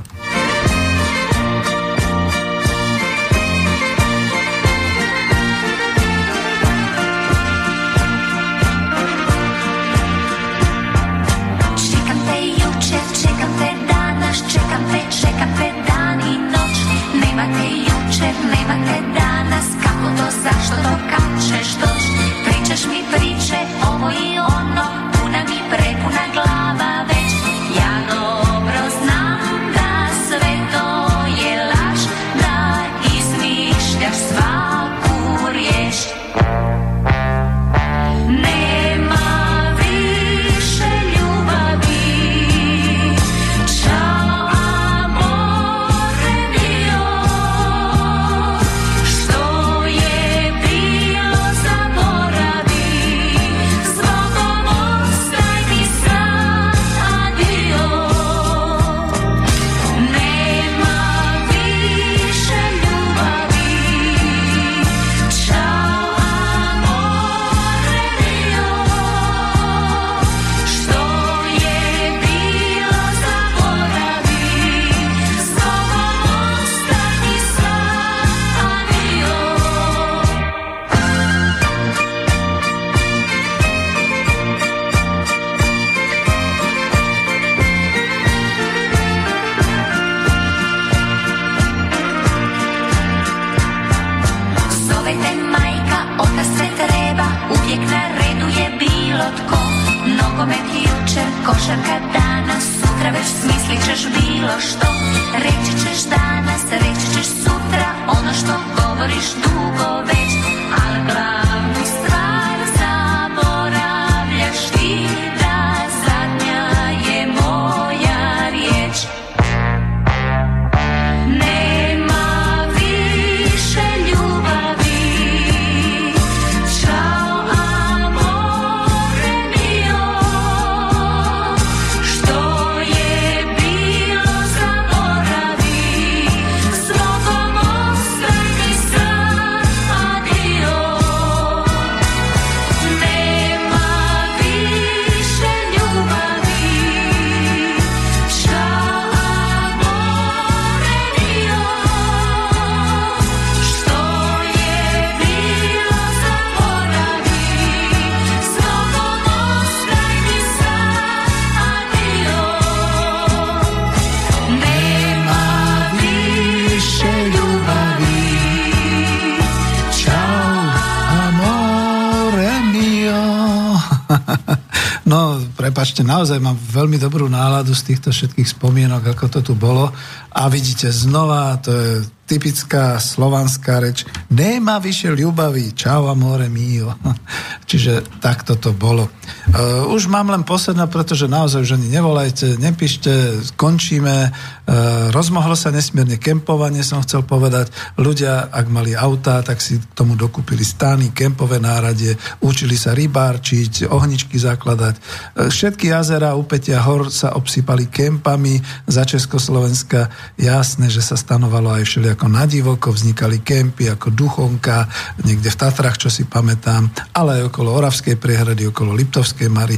Naozaj mám veľmi dobrú náladu z týchto všetkých spomienok, ako to tu bolo. A vidíte, znova, to je typická slovanská reč. Nema vyše ľubavy, čau amore mio. Čiže takto to bolo. Uh, už mám len posledná, pretože naozaj už ani nevolajte, nepíšte, skončíme. Uh, rozmohlo sa nesmierne kempovanie, som chcel povedať. Ľudia, ak mali autá, tak si k tomu dokúpili stány, kempové náradie, učili sa rybárčiť, ohničky zakladať. Uh, všetky jazera, upetia hor sa obsypali kempami za Československa. Jasné, že sa stanovalo aj všelijako ako na divoko, vznikali kempy ako Duchonka, niekde v Tatrach, čo si pamätám, ale aj okolo Oravskej priehrady, okolo Liptovskej Mary.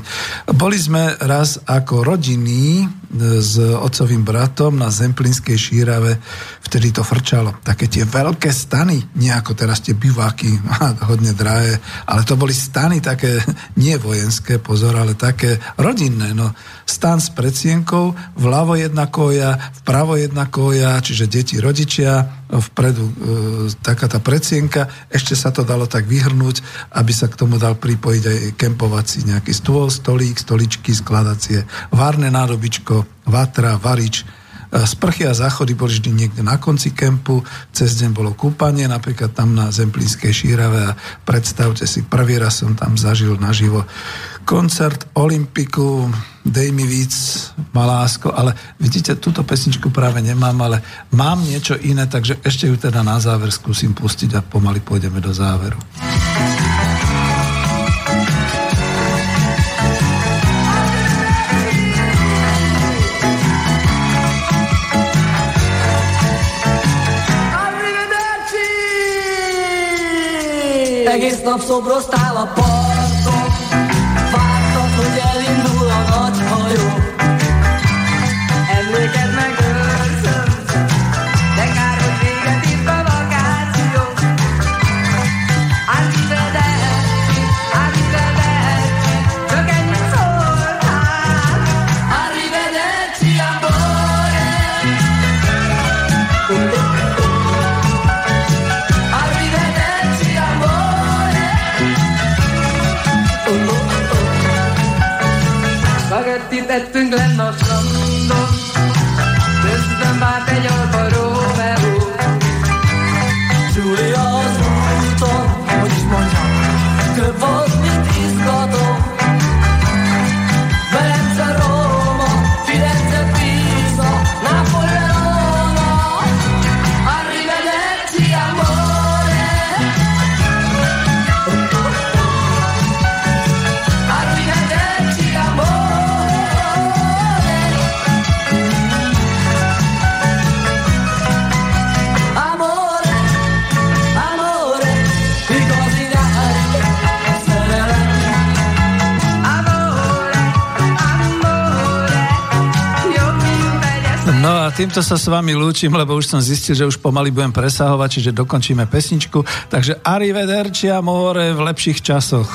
Boli sme raz ako rodiny e, s otcovým bratom na Zemplínskej šírave, vtedy to frčalo. Také tie veľké stany, nie ako teraz tie biváky, hodne drahé, ale to boli stany také, nie vojenské, pozor, ale také rodinné. No, stan s predsienkou, vľavo jedna koja, vpravo jedna koja, čiže deti, rodičia, vpredu e, taká tá predsienka, ešte sa to dalo tak vyhrnúť, aby sa k tomu dal pripojiť aj kempovací nejaký stôl, stolík, stoličky, skladacie, várne nádobičko, vatra, varič, e, Sprchy a záchody boli vždy niekde na konci kempu, cez deň bolo kúpanie, napríklad tam na Zemplínskej šírave a predstavte si, prvý raz som tam zažil naživo koncert Olympiku, dej mi víc, malásko, ale vidíte, túto pesničku práve nemám, ale mám niečo iné, takže ešte ju teda na záver skúsim pustiť a pomaly pôjdeme do záveru. Egész nap szobroztál a parton týmto sa s vami lúčim, lebo už som zistil, že už pomaly budem presahovať, čiže dokončíme pesničku. Takže arrivederci amore v lepších časoch.